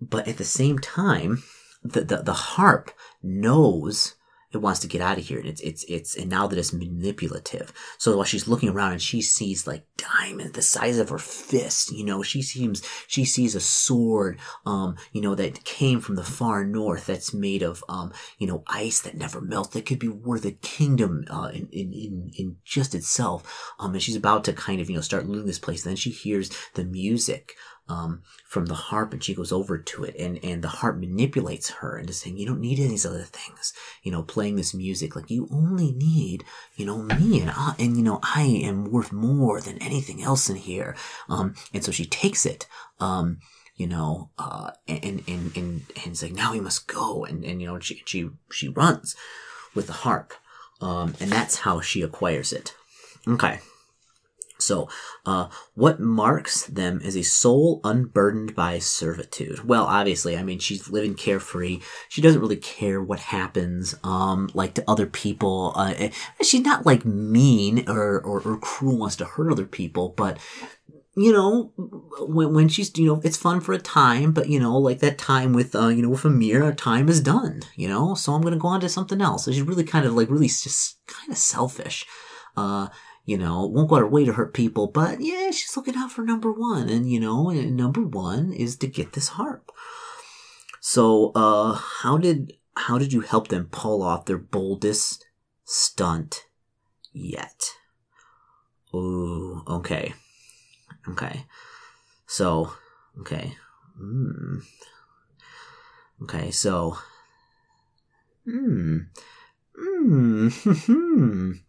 Speaker 1: but at the same time, the, the, the harp knows it wants to get out of here. And it's, it's, it's, and now that it's manipulative. So while she's looking around and she sees like diamonds the size of her fist, you know, she seems, she sees a sword, um, you know, that came from the far north that's made of, um, you know, ice that never melts, that could be worth a kingdom, uh, in, in, in, in just itself. Um, and she's about to kind of, you know, start looting this place. And then she hears the music, um, from the harp and she goes over to it and, and the harp manipulates her into saying, you don't need any of these other things, you know, playing this music. Like you only need, you know, me and I, and you know, I am worth more than anything else in here. Um, and so she takes it, um, you know, uh, and, and, and, and it's like, now we must go. And, and, you know, she, she, she runs with the harp. Um, and that's how she acquires it. Okay. So, uh, what marks them as a soul unburdened by servitude? Well, obviously, I mean, she's living carefree. She doesn't really care what happens, um, like to other people. Uh, eh, she's not like mean or, or, or cruel, wants to hurt other people, but you know, when, when she's, you know, it's fun for a time, but you know, like that time with, uh, you know, with Vamir, our time is done, you know, so I'm going to go on to something else. So she's really kind of like, really just kind of selfish. Uh, you know, won't go out of her way to hurt people, but yeah, she's looking out for number one. And, you know, number one is to get this harp. So, uh, how did, how did you help them pull off their boldest stunt yet? Ooh, okay. Okay. So, okay. Hmm. Okay, so, hmm. Hmm.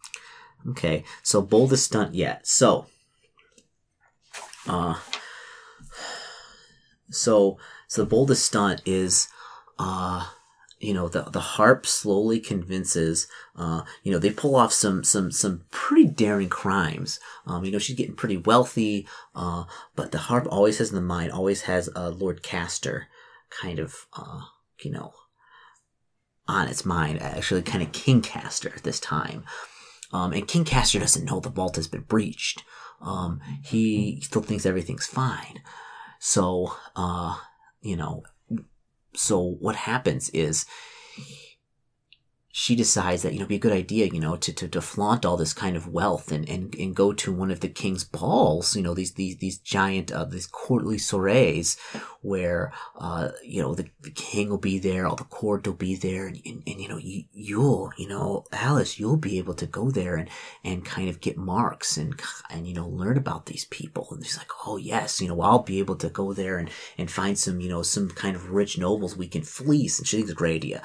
Speaker 1: Okay, so boldest stunt yet. So, uh, so so the boldest stunt is, uh, you know, the the harp slowly convinces, uh, you know, they pull off some some some pretty daring crimes. Um, you know, she's getting pretty wealthy, uh, but the harp always has in the mind, always has uh, Lord Castor, kind of, uh, you know, on its mind. Actually, kind of King Castor at this time. Um, and King Castor doesn't know the vault has been breached. Um, he still thinks everything's fine. So, uh, you know, so what happens is she decides that you know it'd be a good idea you know to, to, to flaunt all this kind of wealth and, and, and go to one of the king's balls you know these these these giant uh, these courtly soirees where uh, you know the, the king will be there all the court will be there and, and, and, you know you, you'll you know Alice you'll be able to go there and and kind of get marks and and you know learn about these people. And she's like oh yes you know I'll be able to go there and and find some you know some kind of rich nobles we can fleece. And she thinks it's a great idea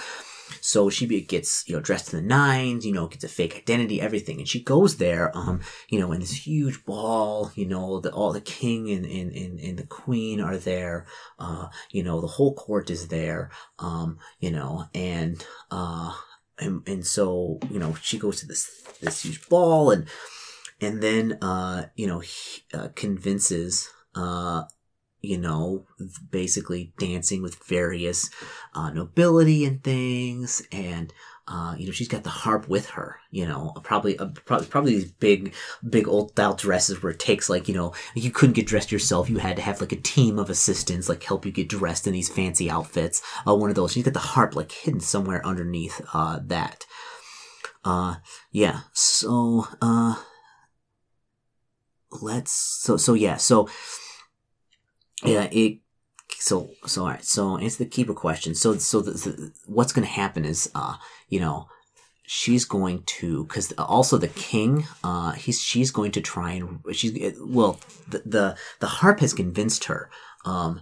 Speaker 1: so she gets, you know, dressed to the nines, you know, gets a fake identity, everything. And she goes there, um, you know, in this huge ball, you know, the, all the king and, and, and, and the queen are there. Uh, you know, the whole court is there. Um, you know, and, uh, and, and so, you know, she goes to this, this huge ball and, and then, uh, you know, he, uh, convinces, uh, you know, basically dancing with various uh, nobility and things, and uh, you know, she's got the harp with her. You know, probably uh, probably probably these big big old style dresses where it takes like you know you couldn't get dressed yourself. You had to have like a team of assistants like help you get dressed in these fancy outfits. Uh, one of those. She's got the harp like hidden somewhere underneath uh, that. Uh, yeah. So uh, let's so so yeah so yeah, it. So so all right. So answer the keeper question. So so the, the, what's going to happen is, uh, you know, she's going to because also the king, uh, he's she's going to try and she's well the the the harp has convinced her, um,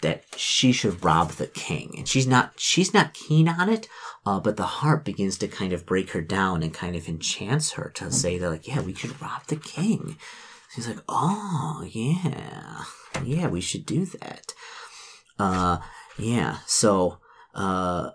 Speaker 1: that she should rob the king and she's not she's not keen on it uh, but the harp begins to kind of break her down and kind of enchants her to say that like yeah we should rob the king she's like oh yeah yeah, we should do that. Uh, yeah, so, uh,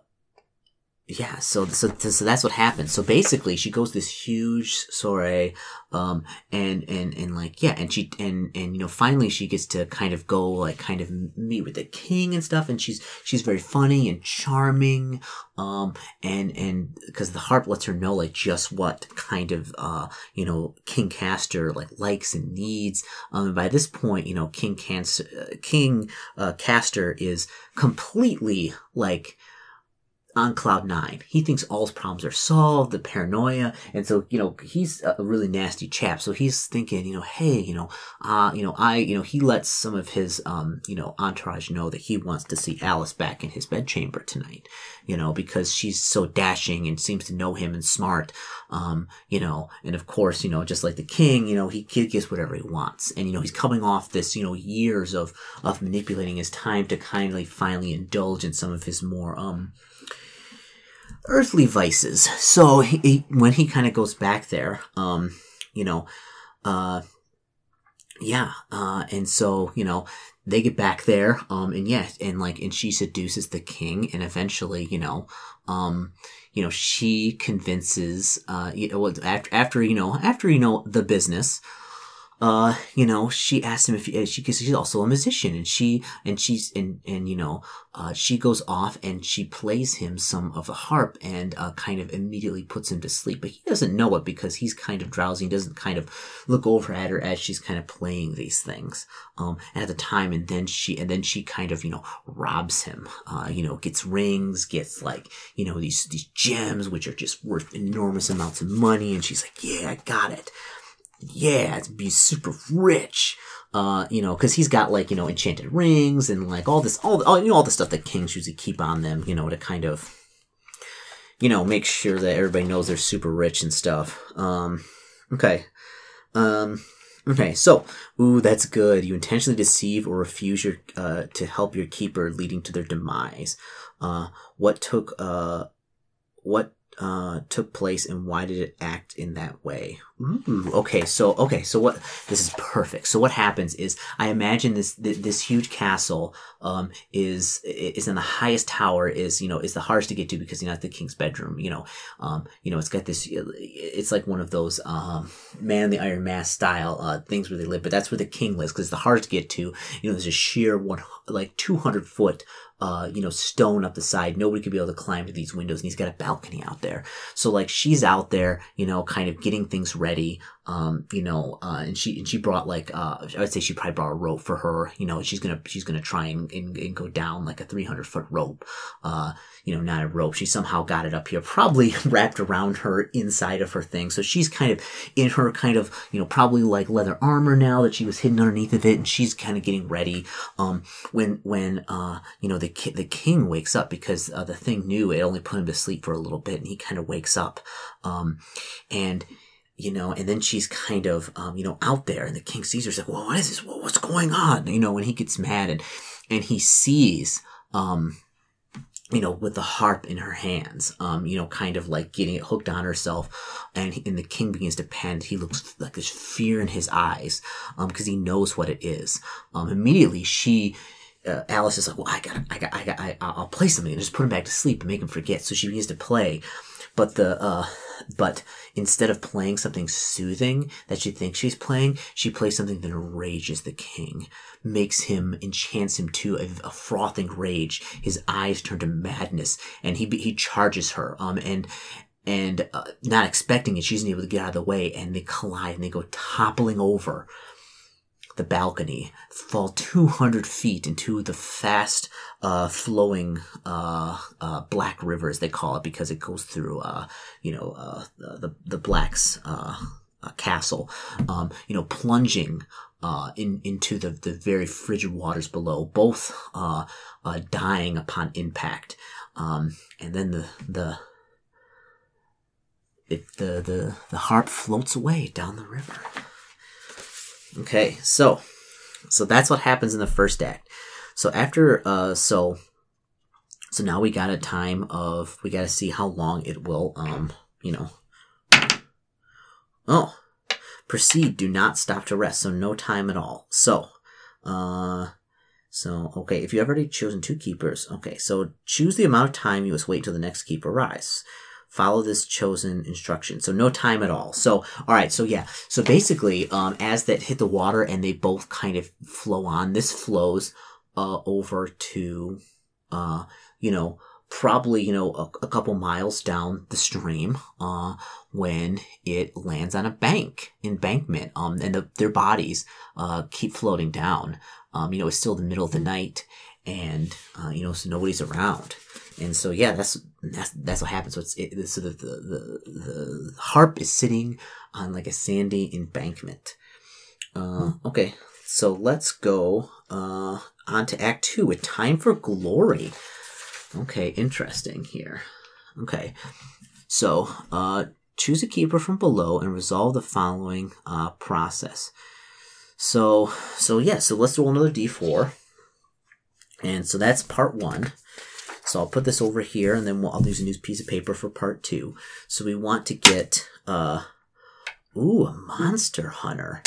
Speaker 1: yeah, so, so, so that's what happens. So basically, she goes this huge soiree, um, and, and, and like, yeah, and she, and, and, you know, finally she gets to kind of go, like, kind of meet with the king and stuff, and she's, she's very funny and charming, um, and, and, cause the harp lets her know, like, just what kind of, uh, you know, King Castor, like, likes and needs. Um, and by this point, you know, King Cancer, uh, King, uh, Castor is completely, like, on cloud nine. He thinks all his problems are solved, the paranoia, and so you know he's a really nasty chap. So he's thinking, you know, hey, you know, uh, you know, I, you know, he lets some of his, um, you know, entourage know that he wants to see Alice back in his bedchamber tonight, you know, because she's so dashing and seems to know him and smart, um, you know, and of course, you know, just like the king, you know, he gets whatever he wants, and you know, he's coming off this, you know, years of of manipulating his time to kindly finally indulge in some of his more, um earthly vices. So he, he, when he kind of goes back there, um, you know, uh, yeah, uh, and so you know they get back there, um, and yeah, and like, and she seduces the king, and eventually, you know, um, you know, she convinces, uh, you know, after after you know after you know the business, uh, you know, she asked him if he, she, cause she's also a musician and she, and she's, and, and, you know, uh, she goes off and she plays him some of the harp and, uh, kind of immediately puts him to sleep. But he doesn't know it because he's kind of drowsy and doesn't kind of look over at her as she's kind of playing these things. Um, and at the time, and then she, and then she kind of, you know, robs him, uh, you know, gets rings, gets like, you know, these, these gems, which are just worth enormous amounts of money. And she's like, yeah, I got it yeah, to be super rich. Uh, you know, cause he's got like, you know, enchanted rings and like all this, all, all, you know, all the stuff that kings usually keep on them, you know, to kind of, you know, make sure that everybody knows they're super rich and stuff. Um, okay. Um, okay. So, ooh, that's good. You intentionally deceive or refuse your, uh, to help your keeper leading to their demise. Uh, what took, uh, what uh, took place and why did it act in that way? Okay, so okay, so what? This is perfect. So what happens is, I imagine this this huge castle um, is is in the highest tower. Is you know is the hardest to get to because you know the king's bedroom. You know, um, you know it's got this. It's like one of those um, man in the iron mask style uh, things where they live, but that's where the king lives because it's the hardest to get to. You know, there's a sheer one like two hundred foot uh, you know, stone up the side. Nobody could be able to climb to these windows, and he's got a balcony out there. So like she's out there, you know, kind of getting things ready ready. Um, you know, uh, and she and she brought like uh, I would say she probably brought a rope for her. You know, she's gonna she's gonna try and, and, and go down like a 300 foot rope. Uh, you know, not a rope. She somehow got it up here, probably wrapped around her inside of her thing. So she's kind of in her kind of, you know, probably like leather armor now that she was hidden underneath of it. And she's kind of getting ready. Um, when, when, uh, you know, the, ki- the king wakes up because, uh, the thing knew it only put him to sleep for a little bit and he kind of wakes up. Um, and, you know, and then she's kind of, um, you know, out there and the king sees her, like, well, what is this? what's going on? You know, when he gets mad and, and he sees, um, you know, with the harp in her hands, um, you know, kind of like getting it hooked on herself. And, and the king begins to pant. He looks like there's fear in his eyes, um, because he knows what it is. Um, immediately she, uh, Alice is like, well, I got, I got, I got, I, I'll play something and just put him back to sleep and make him forget. So she begins to play. But the, uh, but instead of playing something soothing that she thinks she's playing, she plays something that enrages the king, makes him, enchants him to a, a frothing rage. His eyes turn to madness, and he he charges her. Um, and and uh, not expecting it, she's able to get out of the way, and they collide and they go toppling over the balcony, fall 200 feet into the fast uh, flowing uh, uh, Black River, as they call it, because it goes through, uh, you know, uh, the the Black's uh, uh castle. Um, you know, plunging uh, in into the the very frigid waters below, both uh, uh, dying upon impact. Um, and then the the it, the the the harp floats away down the river. Okay, so so that's what happens in the first act. So after uh so so now we got a time of we got to see how long it will um you know oh proceed do not stop to rest so no time at all so uh so okay if you have already chosen two keepers okay so choose the amount of time you must wait till the next keeper arrives follow this chosen instruction. So no time at all. So, all right. So yeah. So basically, um, as that hit the water and they both kind of flow on, this flows, uh, over to, uh, you know, probably, you know, a, a couple miles down the stream, uh, when it lands on a bank, embankment, um, and the, their bodies, uh, keep floating down. Um, you know, it's still the middle of the night and, uh, you know, so nobody's around. And so, yeah, that's that's that's what happens. So it's it, so the, the the the harp is sitting on like a sandy embankment. Uh, okay, so let's go uh, on to Act Two with Time for Glory. Okay, interesting here. Okay, so uh, choose a keeper from below and resolve the following uh, process. So so yeah, so let's roll another d4. And so that's part one. So I'll put this over here and then we'll, I'll use a new piece of paper for part two. So we want to get, uh, ooh, a monster hunter.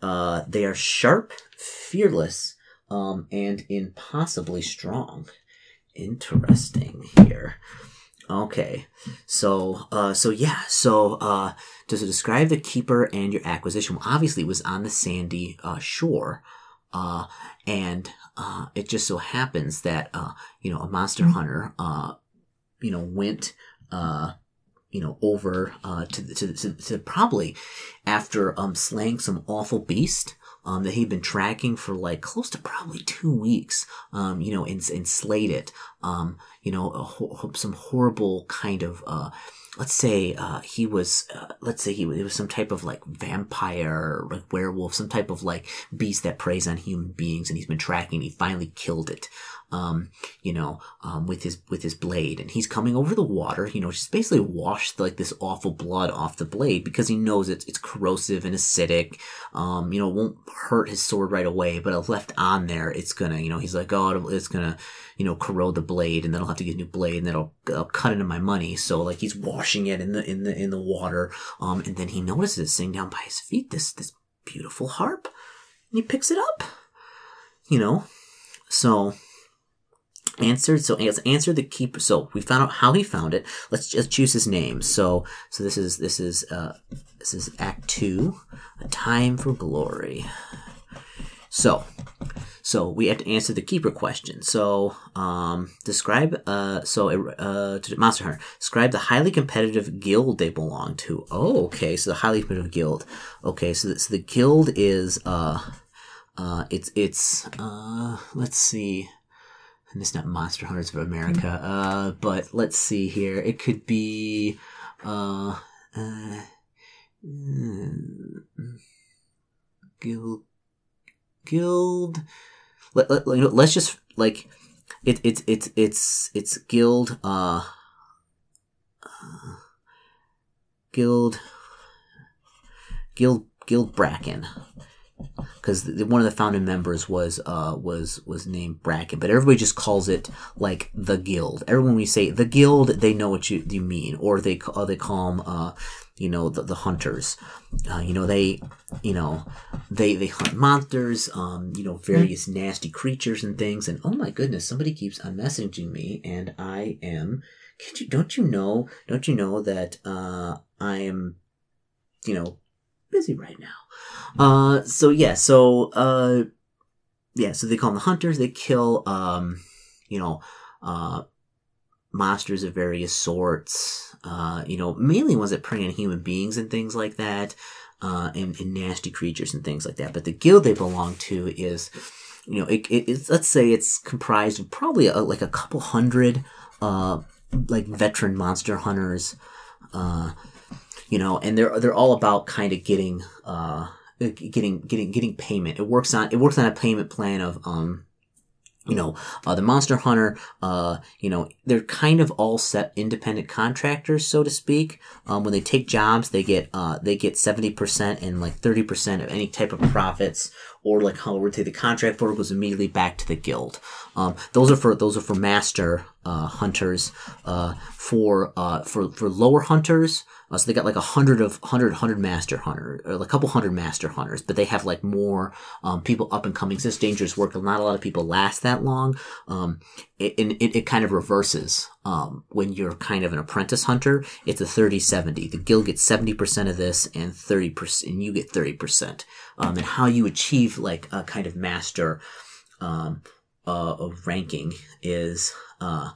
Speaker 1: Uh, they are sharp, fearless, um, and impossibly strong. Interesting here. Okay, so uh, so yeah, so uh, does it describe the keeper and your acquisition? Well, obviously, it was on the sandy uh, shore, uh, and uh, it just so happens that uh, you know a monster mm-hmm. hunter uh, you know went uh, you know over uh, to, to, to, to probably after um, slaying some awful beast um, that he'd been tracking for like close to probably two weeks, um, you know, and, and slayed it. Um, you know, ho- some horrible kind of, uh, let's say uh, he was uh, let's say he it was some type of like vampire like werewolf some type of like beast that preys on human beings and he's been tracking he finally killed it um, you know, um, with his with his blade, and he's coming over the water, you know, just basically washed like this awful blood off the blade because he knows it's it's corrosive and acidic. Um, you know, won't hurt his sword right away, but left on there, it's gonna, you know, he's like, oh, it's gonna, you know, corrode the blade, and then I'll have to get a new blade, and then I'll, I'll cut into my money. So like he's washing it in the in the in the water, um, and then he notices sitting down by his feet this this beautiful harp, and he picks it up. You know, so answered so it's answer the keeper so we found out how he found it let's just choose his name so so this is this is uh this is act two a time for glory So, so we have to answer the keeper question. So, um, describe, uh, so, uh, to Monster Hunter, describe the highly competitive guild they belong to. Oh, okay. So the highly competitive guild. Okay. So, the, so the guild is, uh, uh, it's, it's, uh, let's see. And it's not Monster Hunters of America. Uh, but let's see here. It could be, uh, uh, guild, guild. Let, let, you know, let's just like it, it, it, it's it's guild uh, uh guild guild guild bracken because one of the founding members was uh was was named Bracken, but everybody just calls it like the guild. Everyone we say the guild, they know what you you mean, or they or they call them uh you know the, the hunters uh, you know they you know they they hunt monsters um you know various nasty creatures and things and oh my goodness somebody keeps on messaging me and i am can't you don't you know don't you know that uh i am you know busy right now. Uh so yeah so uh yeah so they call them the hunters. They kill um you know uh monsters of various sorts, uh, you know, mainly ones that prey on human beings and things like that, uh, and, and, nasty creatures and things like that. But the guild they belong to is, you know, it, it, let's say it's comprised of probably a, like a couple hundred, uh, like veteran monster hunters, uh, you know, and they're, they're all about kind of getting, uh, getting, getting, getting payment. It works on, it works on a payment plan of, um, you know, uh, the Monster Hunter, uh, you know, they're kind of all set independent contractors, so to speak. Um, when they take jobs, they get, uh, they get 70% and like 30% of any type of profits, or like how we say the contract for goes immediately back to the guild. Um, those are for, those are for master, uh, hunters, uh, for, uh, for, for lower hunters, uh, so they got like a hundred of hundred hundred master hunter or a couple hundred master hunters, but they have like more um, people up and coming. This dangerous work. Not a lot of people last that long. Um, it, it, it kind of reverses um, when you're kind of an apprentice hunter. It's a 30-70. The guild gets seventy percent of this, and thirty percent, and you get thirty percent. Um, and how you achieve like a kind of master um, uh, of ranking is. Uh,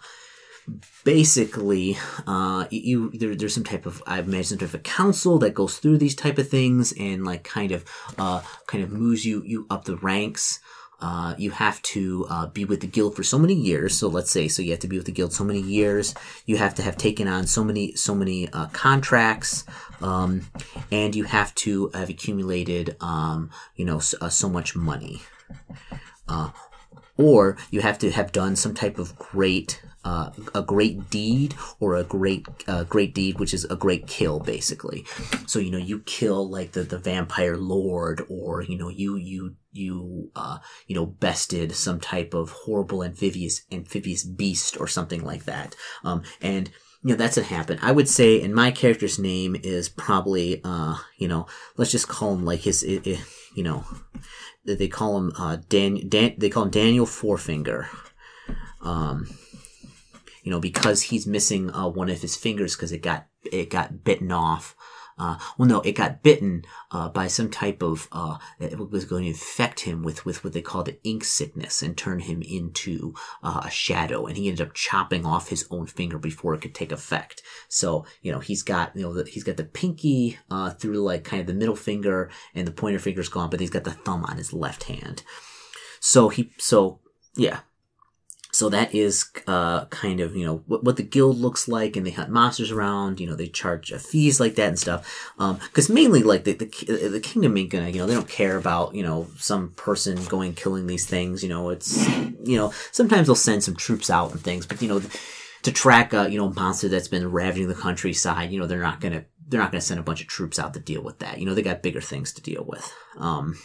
Speaker 1: basically, uh, you there, there's some type of I imagine some type of council that goes through these type of things and like kind of uh, kind of moves you you up the ranks. Uh, you have to uh, be with the guild for so many years. So let's say, so you have to be with the guild so many years. You have to have taken on so many, so many uh, contracts, um, and you have to have accumulated, um, you know, so, uh, so much money. Uh, or you have to have done some type of great a great deed or a great great deed, which is a great kill, basically. So you know you kill like the, the vampire lord, or you know you you you uh, you know bested some type of horrible amphibious amphibious beast or something like that. Um, and you know that's what happened. I would say, and my character's name is probably uh, you know let's just call him like his you know they call him uh, Dan, Dan they call him Daniel Forefinger. Um, you know, because he's missing uh, one of his fingers because it got it got bitten off. Uh, well, no, it got bitten uh, by some type of uh, it was going to infect him with with what they call the ink sickness and turn him into uh, a shadow. And he ended up chopping off his own finger before it could take effect. So you know he's got you know the, he's got the pinky uh, through like kind of the middle finger and the pointer finger's gone, but he's got the thumb on his left hand. So he so yeah so that is uh, kind of you know what, what, the guild looks like, and they hunt monsters around. You know they charge fees like that and stuff. Because um, mainly like the, the the kingdom ain't gonna you know they don't care about you know some person going killing these things. You know it's you know sometimes they'll send some troops out and things, but you know to track a you know monster that's been ravaging the countryside, you know they're not gonna they're not gonna send a bunch of troops out to deal with that. You know they got bigger things to deal with. Um,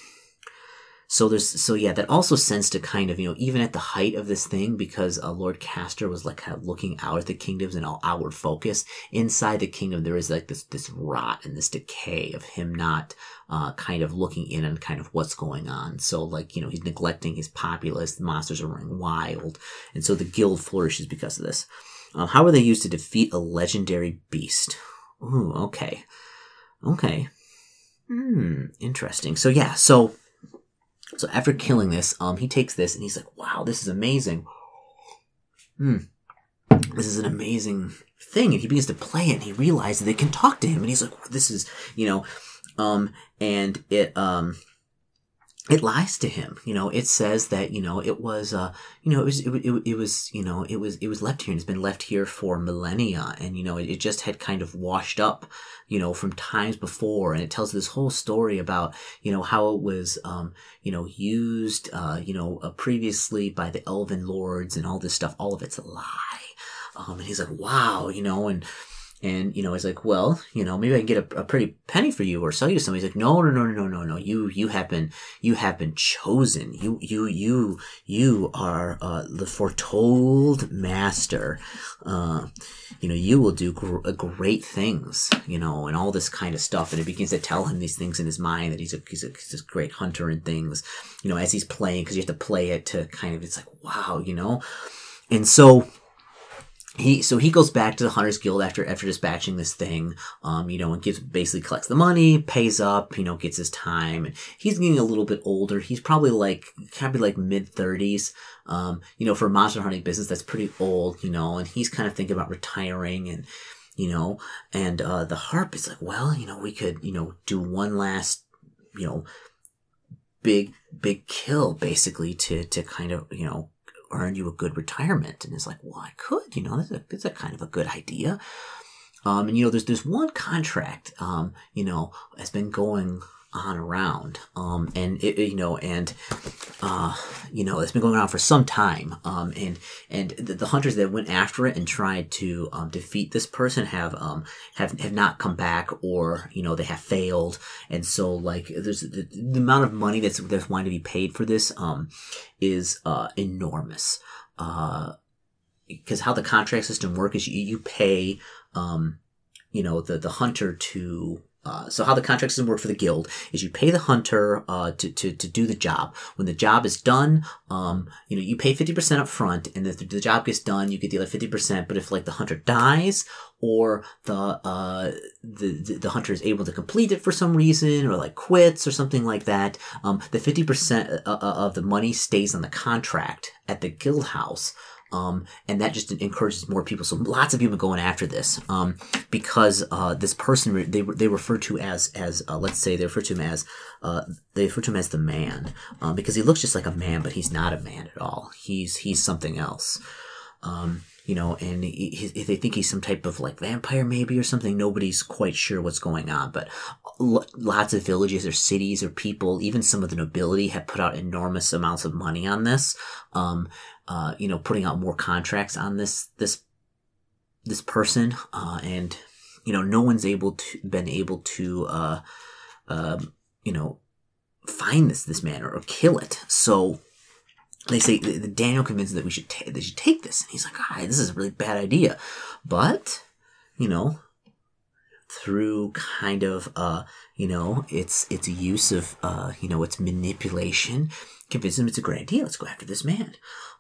Speaker 1: so there's so yeah, that also sends to kind of you know even at the height of this thing because uh, Lord Castor was like kind of looking out at the kingdoms and all outward focus. Inside the kingdom, there is like this this rot and this decay of him not uh, kind of looking in on kind of what's going on. So like you know he's neglecting his populace. The monsters are running wild, and so the guild flourishes because of this. Uh, how are they used to defeat a legendary beast? Ooh, okay, okay. Hmm, interesting. So yeah, so So after killing this, um, he takes this and he's like, "Wow, this is amazing. Hmm, this is an amazing thing." And he begins to play it, and he realizes they can talk to him, and he's like, "This is, you know," um, and it, um, it lies to him. You know, it says that, you know, it was, uh, you know, it was, it, it, it, was, you know, it was, it was left here and it's been left here for millennia. And, you know, it, it, just had kind of washed up, you know, from times before. And it tells this whole story about, you know, how it was, um, you know, used, uh, you know, uh, previously by the elven lords and all this stuff. All of it's a lie. Um, and he's like, wow, you know, and, and, you know, he's like, well, you know, maybe I can get a, a, pretty penny for you or sell you to somebody. He's like, no, no, no, no, no, no. no. You, you have been, you have been chosen. You, you, you, you are, uh, the foretold master. Uh, you know, you will do gr- uh, great things, you know, and all this kind of stuff. And it begins to tell him these things in his mind that he's a, he's a, he's a great hunter and things, you know, as he's playing, cause you have to play it to kind of, it's like, wow, you know, and so, he so he goes back to the Hunters Guild after after dispatching this thing, um, you know, and gives basically collects the money, pays up, you know, gets his time, and he's getting a little bit older. He's probably like probably like mid thirties, um, you know, for a monster hunting business that's pretty old, you know, and he's kind of thinking about retiring and you know, and uh, the harp is like, well, you know, we could you know do one last, you know, big big kill basically to to kind of you know earn you a good retirement. And it's like, well, I could, you know, that's a, that's a kind of a good idea. Um, and you know, there's there's one contract, um, you know, has been going on around, um, and it, you know, and uh, you know, it's been going on for some time, um, and and the, the, hunters that went after it and tried to um, defeat this person have um have have not come back, or you know, they have failed, and so like there's the, the amount of money that's that's wanting to be paid for this um is uh enormous, uh, because how the contract system works is you, you pay um you know the the hunter to uh, so how the contract system work for the guild is you pay the hunter uh, to, to, to do the job. When the job is done, um, you know, you pay 50% up front, and if the job gets done, you get the other 50%. But if like the hunter dies, or the, uh, the, the, the, hunter is able to complete it for some reason, or like quits or something like that, um, the 50% uh, uh, of the money stays on the contract at the guild house. Um, and that just encourages more people. So lots of people going after this, um, because, uh, this person, they, they refer to as, as, uh, let's say they refer to him as, uh, they refer to him as the man, um, because he looks just like a man, but he's not a man at all. He's, he's something else. Um, you know, and he, he, they think he's some type of like vampire maybe or something. Nobody's quite sure what's going on, but lots of villages or cities or people, even some of the nobility have put out enormous amounts of money on this. Um, uh, you know, putting out more contracts on this, this, this person, uh, and, you know, no one's able to, been able to, uh, uh, you know, find this, this man or, kill it. So, they say the, Daniel convinces that we should ta- they should take this, and he's like, "Ah, this is a really bad idea," but you know, through kind of uh, you know, its its use of uh, you know, its manipulation, convinces him it's a great idea. Let's go after this man.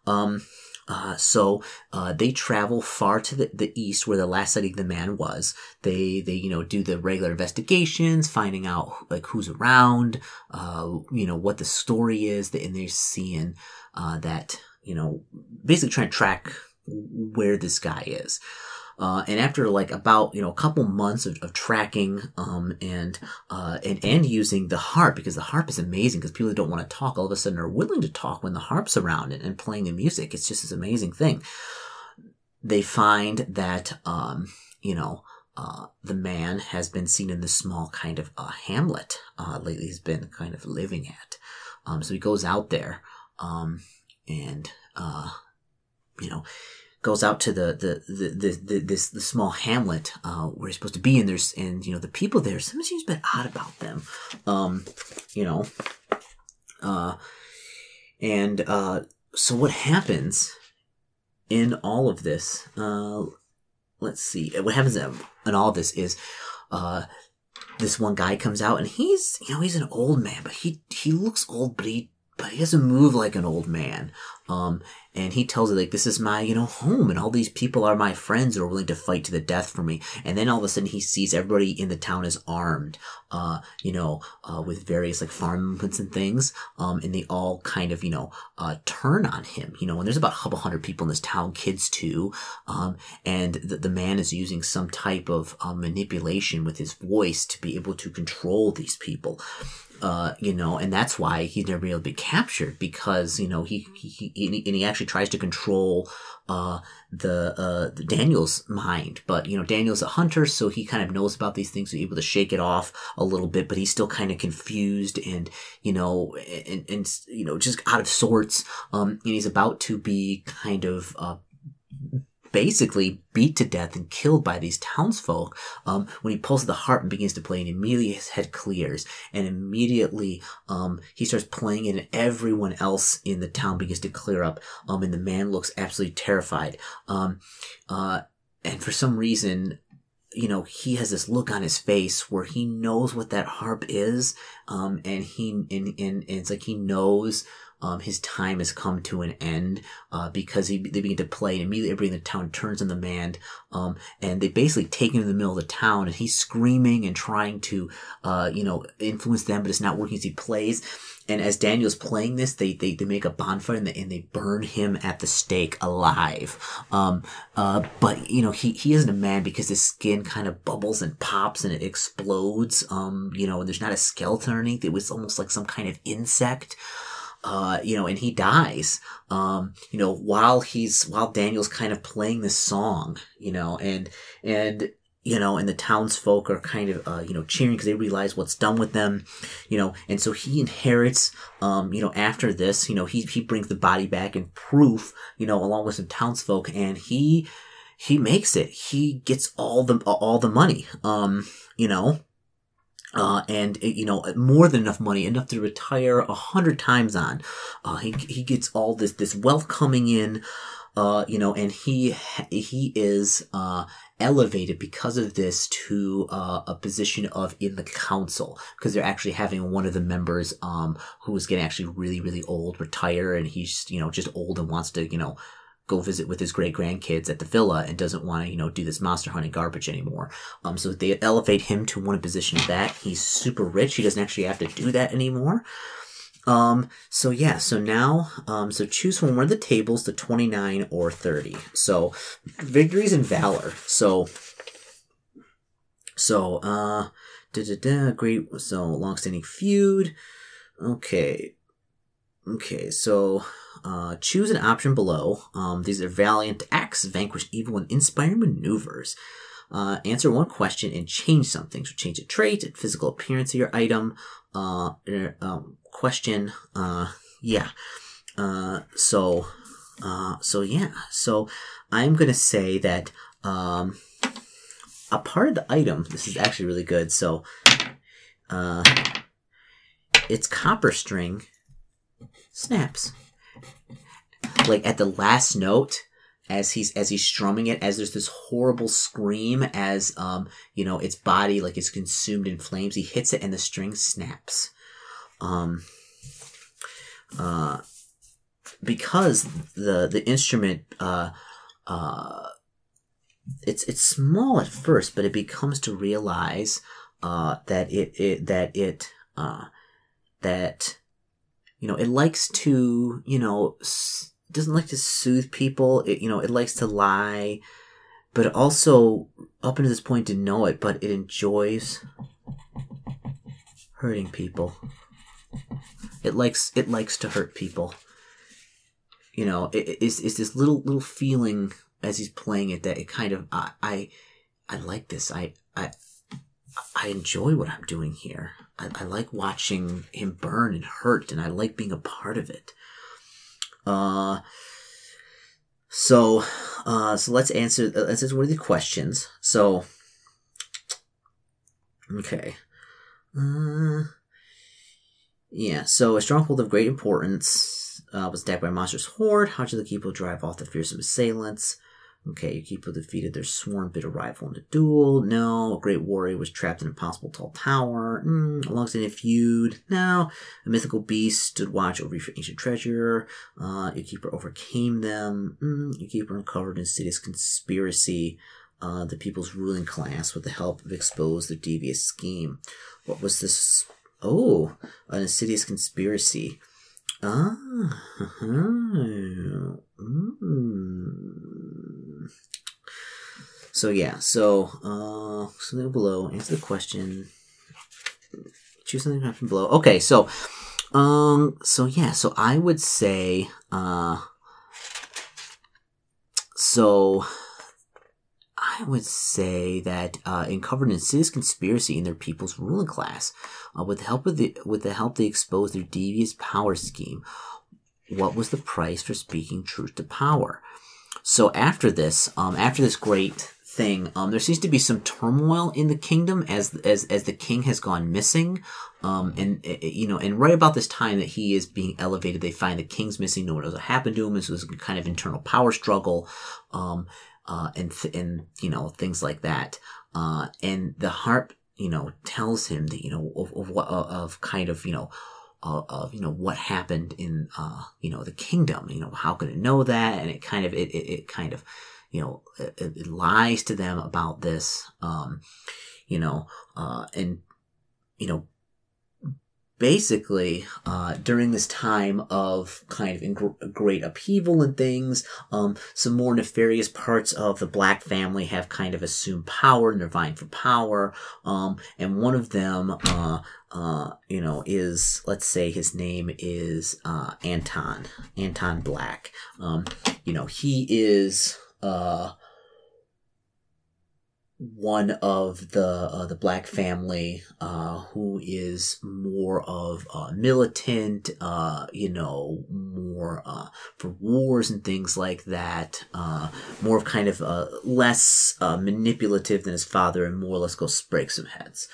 Speaker 1: Um, uh, so uh, they travel far to the, the east where the last sighting of the man was. They they you know do the regular investigations, finding out like who's around, uh, you know what the story is, and they're seeing uh, that you know basically trying to track where this guy is. Uh, and after like about you know a couple months of, of tracking um, and uh, and and using the harp because the harp is amazing because people who don't want to talk all of a sudden are willing to talk when the harp's around and, and playing the music it's just this amazing thing. They find that um, you know uh, the man has been seen in this small kind of uh, hamlet uh, lately he's been kind of living at. Um, so he goes out there um, and uh, you know goes out to the the the, the, the this the small hamlet uh, where he's supposed to be, and there's and you know the people there. Something seems a bit odd about them, um, you know. Uh, and uh, so what happens in all of this? Uh, let's see. What happens in all of this is. Uh, this one guy comes out and he's, you know, he's an old man, but he, he looks old, but he but he doesn't move like an old man. Um, and he tells her like, "This is my, you know, home, and all these people are my friends who are willing to fight to the death for me." And then all of a sudden, he sees everybody in the town is armed, uh, you know, uh, with various like farm implements and things. Um, and they all kind of, you know, uh, turn on him. You know, and there's about a couple hundred people in this town, kids too. Um, and the, the man is using some type of uh, manipulation with his voice to be able to control these people. Uh, you know, and that's why he's never able to be captured because you know he he, he and he actually tries to control uh, the uh, the Daniel's mind, but you know Daniel's a hunter, so he kind of knows about these things, so he's able to shake it off a little bit, but he's still kind of confused and you know and and you know just out of sorts. Um, and he's about to be kind of uh basically beat to death and killed by these townsfolk um, when he pulls the harp and begins to play and immediately his head clears and immediately um, he starts playing and everyone else in the town begins to clear up um, and the man looks absolutely terrified. Um, uh, and for some reason you know, he has this look on his face where he knows what that harp is, um, and he and, and, and it's like he knows um, his time has come to an end uh, because he, they begin to play, and immediately everybody in the town turns on the man, um, and they basically take him to the middle of the town, and he's screaming and trying to, uh, you know, influence them, but it's not working as he plays. And as Daniel's playing this, they, they, they make a bonfire and they, and they burn him at the stake alive. Um, uh, but, you know, he, he isn't a man because his skin kind of bubbles and pops and it explodes. Um, you know, and there's not a skeleton underneath. It was almost like some kind of insect uh, you know, and he dies, um, you know, while he's, while Daniel's kind of playing this song, you know, and, and, you know, and the townsfolk are kind of, uh, you know, cheering because they realize what's done with them, you know, and so he inherits, um, you know, after this, you know, he, he brings the body back in proof, you know, along with some townsfolk and he, he makes it. He gets all the, all the money, um, you know, uh, and you know more than enough money, enough to retire a hundred times on. Uh, he he gets all this this wealth coming in, uh, you know, and he he is uh, elevated because of this to uh, a position of in the council because they're actually having one of the members um who is getting actually really really old retire, and he's you know just old and wants to you know go visit with his great grandkids at the villa and doesn't want to, you know, do this monster hunting garbage anymore. Um, so they elevate him to one position of that. He's super rich. He doesn't actually have to do that anymore. Um, so yeah, so now, um, so choose from one of the tables, the 29 or 30. So victories and valor. So, so, uh, da da da, great, so long-standing feud. Okay. Okay, so uh, choose an option below. Um, these are valiant acts, vanquish evil, and inspiring maneuvers. Uh, answer one question and change something. So change a trait, a physical appearance of your item. Uh, er, um, question. Uh, yeah. Uh, so, uh, so yeah. So I'm gonna say that um, a part of the item. This is actually really good. So, uh, it's copper string snaps like at the last note as he's as he's strumming it as there's this horrible scream as um you know its body like is consumed in flames he hits it and the string snaps. Um uh because the the instrument uh uh it's it's small at first but it becomes to realize uh that it, it that it uh that you know it likes to you know s- doesn't like to soothe people. It, you know, it likes to lie, but also up until this point didn't know it, but it enjoys hurting people. It likes it likes to hurt people. You know, it is is this little little feeling as he's playing it that it kind of I I, I like this. I I I enjoy what I'm doing here. I, I like watching him burn and hurt, and I like being a part of it. Uh, so, uh, so let's answer, uh, let's answer one of the questions. So, okay. Uh, yeah, so a stronghold of great importance uh, was attacked by a monstrous horde. How should the people drive off the fearsome assailants? Okay, your keeper defeated their sworn bitter rival in a duel. No. A great warrior was trapped in an impossible tall tower. Mm. A long-standing feud. No. A mythical beast stood watch over your ancient treasure. Uh, your keeper overcame them. Mm. Your keeper uncovered insidious conspiracy. Uh, the people's ruling class with the help of expose their devious scheme. What was this? Oh, an insidious conspiracy. Ah. Mm. So yeah, so uh something below, answer the question. Choose something from below. Okay, so um so yeah, so I would say uh so I would say that uh, in covered in insidious conspiracy in their people's ruling class, uh, with the help of the with the help they exposed their devious power scheme. What was the price for speaking truth to power? So after this, um, after this great thing, um, there seems to be some turmoil in the kingdom as as as the king has gone missing, um, and you know, and right about this time that he is being elevated, they find the king's missing. No one knows what happened to him. This was a kind of internal power struggle, um, uh, and th- and you know things like that. Uh, and the harp, you know, tells him that you know of of what of kind of you know of, of, you know what happened in uh you know the kingdom you know how could it know that and it kind of it it, it kind of you know it, it, lies to them about this um you know uh and you know basically uh, during this time of kind of great upheaval and things um, some more nefarious parts of the black family have kind of assumed power and they're vying for power um, and one of them uh, uh, you know is let's say his name is uh, anton anton black. Um, you know he is uh, one of the uh, the black family uh, who is more of a militant, uh, you know, more uh, for wars and things like that. Uh, more of kind of uh, less manipulative than his father, and more or less go break some heads.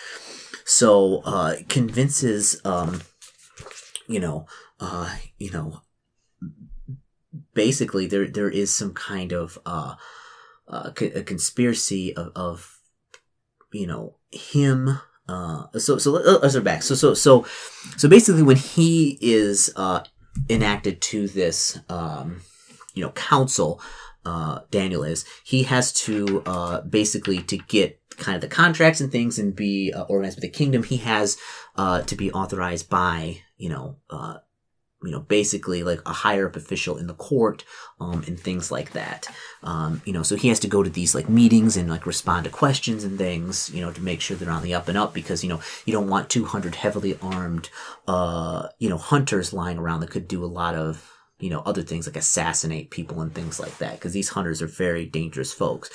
Speaker 1: So convinces, um, you know, you know, basically there there is some kind of uh, a conspiracy of, of, you know, him. Uh, so so let's go back. So so so so basically, when he is uh, enacted to this, um, you know, council, uh, Daniel is he has to uh, basically to get kind of the contracts and things and be uh, organized with the kingdom. He has uh, to be authorized by you know uh, you know, basically like a higher up official in the court, um, and things like that. Um, you know, so he has to go to these like meetings and like respond to questions and things, you know, to make sure they're on the up and up because, you know, you don't want 200 heavily armed, uh, you know, hunters lying around that could do a lot of, you know, other things like assassinate people and things like that because these hunters are very dangerous folks.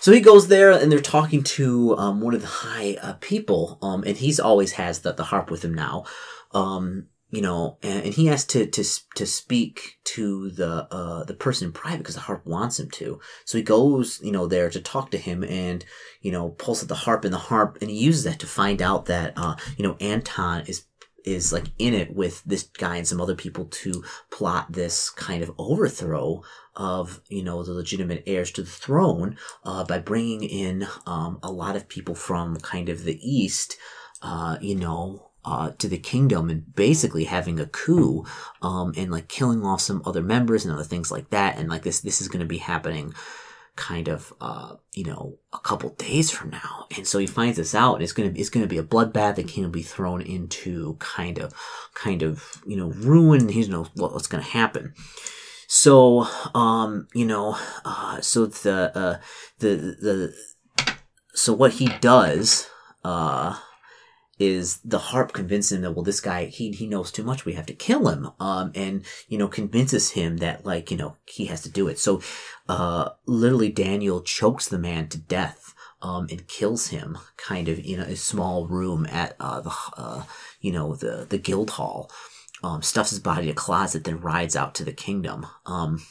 Speaker 1: So he goes there and they're talking to um, one of the high uh, people, um, and he's always has the, the harp with him now. Um, you know, and, and, he has to to to speak to the uh, the person in private because the harp wants him to. So he goes, you know, there to talk to him, and you know, pulls at the harp and the harp, and he uses that to find out that uh, you know Anton is is like in it with this guy and some other people to plot this kind of overthrow of you know the legitimate heirs to the throne uh, by bringing in um, a lot of people from kind of the east, uh, you know uh, to the kingdom and basically having a coup um, and like killing off some other members and other things like that. And like this, this is going to be happening kind of uh, you know a couple days from now. And so he finds this out, and it's gonna it's gonna be a bloodbath. The king will be thrown into kind of kind of you know ruin. He knows what's gonna happen. So um you know uh, so the uh, the the so what he does uh is the harp convinces him that well this guy he he knows too much we have to kill him um and you know convinces him that like you know he has to do it. So uh literally Daniel chokes the man to death um and kills him kind of in a small room at uh the uh you know the the guild hall. Um stuffs his body in a closet then rides out to the kingdom. Um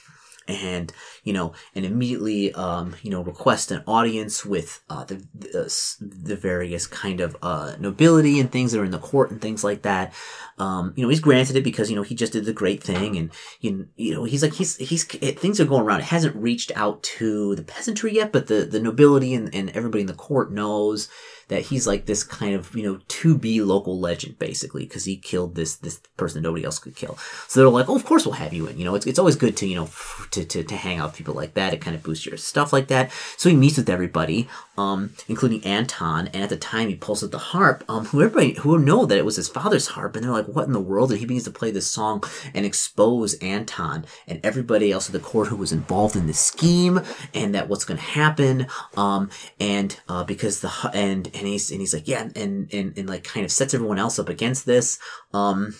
Speaker 1: and you know, and immediately, um, you know, request an audience with uh, the the, the various kind of uh, nobility and things that are in the court and things like that. Um, you know, he's granted it because you know he just did the great thing, and you you know he's like he's he's it, things are going around. It hasn't reached out to the peasantry yet, but the the nobility and, and everybody in the court knows that he's like this kind of you know to be local legend basically because he killed this this person nobody else could kill. So they're like, oh, of course we'll have you in. You know, it's, it's always good to you know to, to, to hang out with people like that. It kind of boosts your stuff like that. So he meets with everybody, um, including Anton, and at the time he pulls out the harp. Um, who everybody who know that it was his father's harp, and they're like, what in the world? And he begins to play this song and expose Anton and everybody else at the court who was involved in the scheme and that what's going to happen. Um, and uh, because the and and he's and he's like, yeah, and and and like kind of sets everyone else up against this. Um,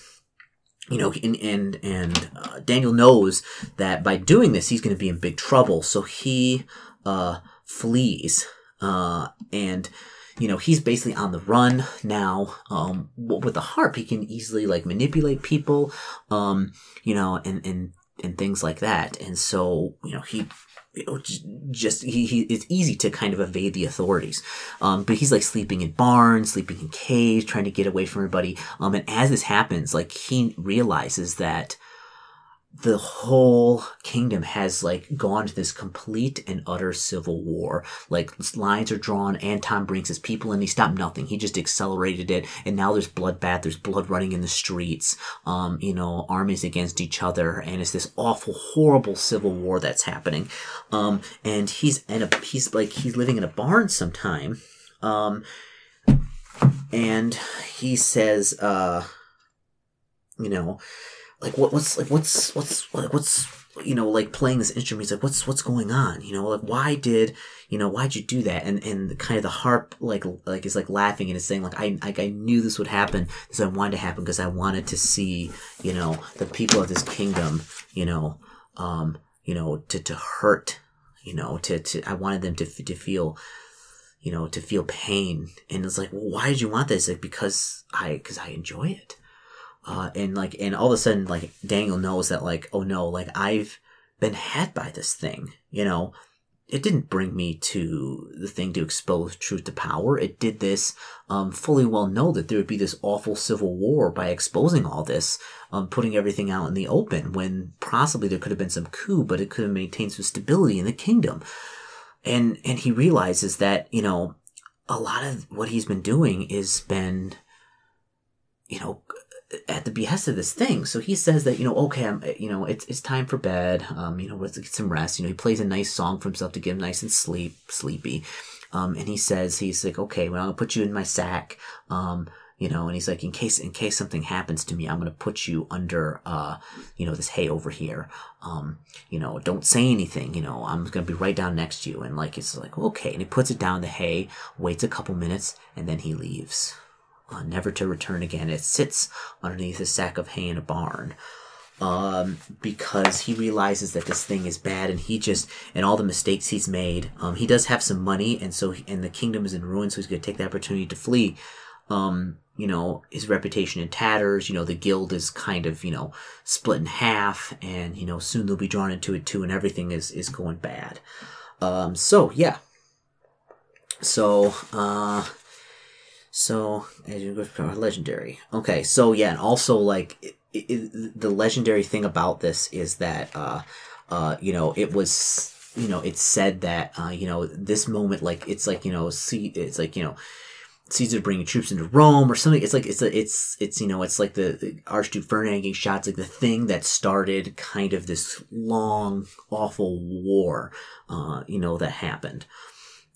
Speaker 1: you know, and and and uh, Daniel knows that by doing this, he's going to be in big trouble. So he uh, flees, uh, and you know he's basically on the run now. Um, with the harp, he can easily like manipulate people, um, you know, and and and things like that. And so you know he you know, just he, he it's easy to kind of evade the authorities. Um, but he's like sleeping in barns, sleeping in caves, trying to get away from everybody. Um, and as this happens, like he realizes that the whole kingdom has like gone to this complete and utter civil war. Like lines are drawn. Anton brings his people and he stopped nothing. He just accelerated it. And now there's bloodbath. There's blood running in the streets. Um, you know, armies against each other. And it's this awful, horrible civil war that's happening. Um, and he's in a, he's like, he's living in a barn sometime. Um, and he says, uh, you know, like what, what's like what's what's like what's you know like playing this instrument he's like what's what's going on you know? Like why did you know why'd you do that? And and kind of the harp like like is like laughing and is saying like i like i knew this would happen so i wanted to happen because i wanted to see you know the people of this kingdom you know um you know to to hurt you know to to i wanted them to to feel you know to feel pain. And it's like well, why did you want this? Like because i because i enjoy it uh, and like, and all of a sudden, like Daniel knows that, like, oh no, like I've been had by this thing. You know, it didn't bring me to the thing to expose truth to power. It did this, um, fully well know that there would be this awful civil war by exposing all this, um, putting everything out in the open when possibly there could have been some coup, but it could have maintained some stability in the kingdom. And, and he realizes that, you know, a lot of what he's been doing is been, you know, at the behest of this thing. So he says that, you know, okay, I'm, you know, it's, it's time for bed. Um, you know, let's get some rest. You know, he plays a nice song for himself to get him nice and sleep, sleepy. Um, and he says, he's like, okay, well, I'll put you in my sack. Um, you know, and he's like, in case, in case something happens to me, I'm to put you under, uh, you know, this hay over here. Um, you know, don't say anything, you know, I'm to be right down next to you. And like, it's like, okay. And he puts it down the hay, waits a couple minutes, and then he leaves uh, never to return again. It sits underneath a sack of hay in a barn. Um, because he realizes that this thing is bad and he just, and all the mistakes he's made, um, he does have some money and so, he, and the kingdom is in ruins, so he's going to take the opportunity to flee. Um, you know, his reputation in tatters, you know, the guild is kind of, you know, split in half and, you know, soon they'll be drawn into it too and everything is, is going bad. Um, so yeah. So, uh, so legendary. Okay, so yeah, and also like it, it, the legendary thing about this is that uh, uh, you know it was you know it's said that uh, you know this moment like it's like you know see it's like you know Caesar bringing troops into Rome or something. It's like it's a, it's it's you know it's like the, the Archduke Ferdinand getting shots like the thing that started kind of this long awful war, uh, you know that happened.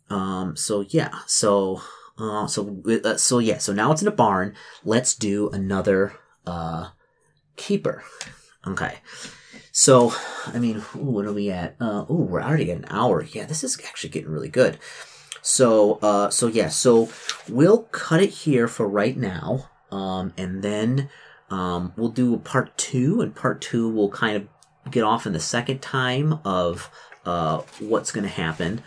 Speaker 1: Um, so yeah, so uh, so uh, so yeah. So now it's in a barn. Let's do another uh, keeper. Okay. So I mean, ooh, what are we at? Uh, ooh, we're already at an hour. Yeah, this is actually getting really good. So uh, so yeah. So we'll cut it here for right now. Um, and then um, we'll do a part two, and part two will kind of get off in the second time of uh, what's going to happen.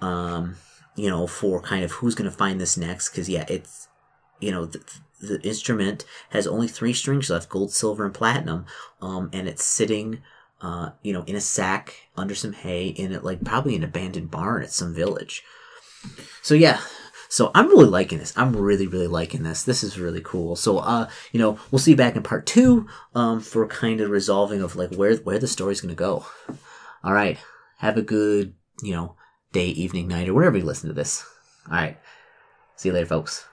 Speaker 1: Um, you know, for kind of who's going to find this next. Because yeah, it's you know the, the, instrument has only three strings left: gold, silver, and platinum. Um, and it's sitting uh, you know, in a sack under some hay in it, like probably an abandoned barn at some village. So yeah, so I'm really liking this. I'm really, really liking this. This is really cool. So, uh, you know, we'll see you back in part two, um, for kind of resolving of like where, where the story's gonna go. All right. Have a good, you know, day, evening, night, or wherever you listen to this. All right. See you later, folks.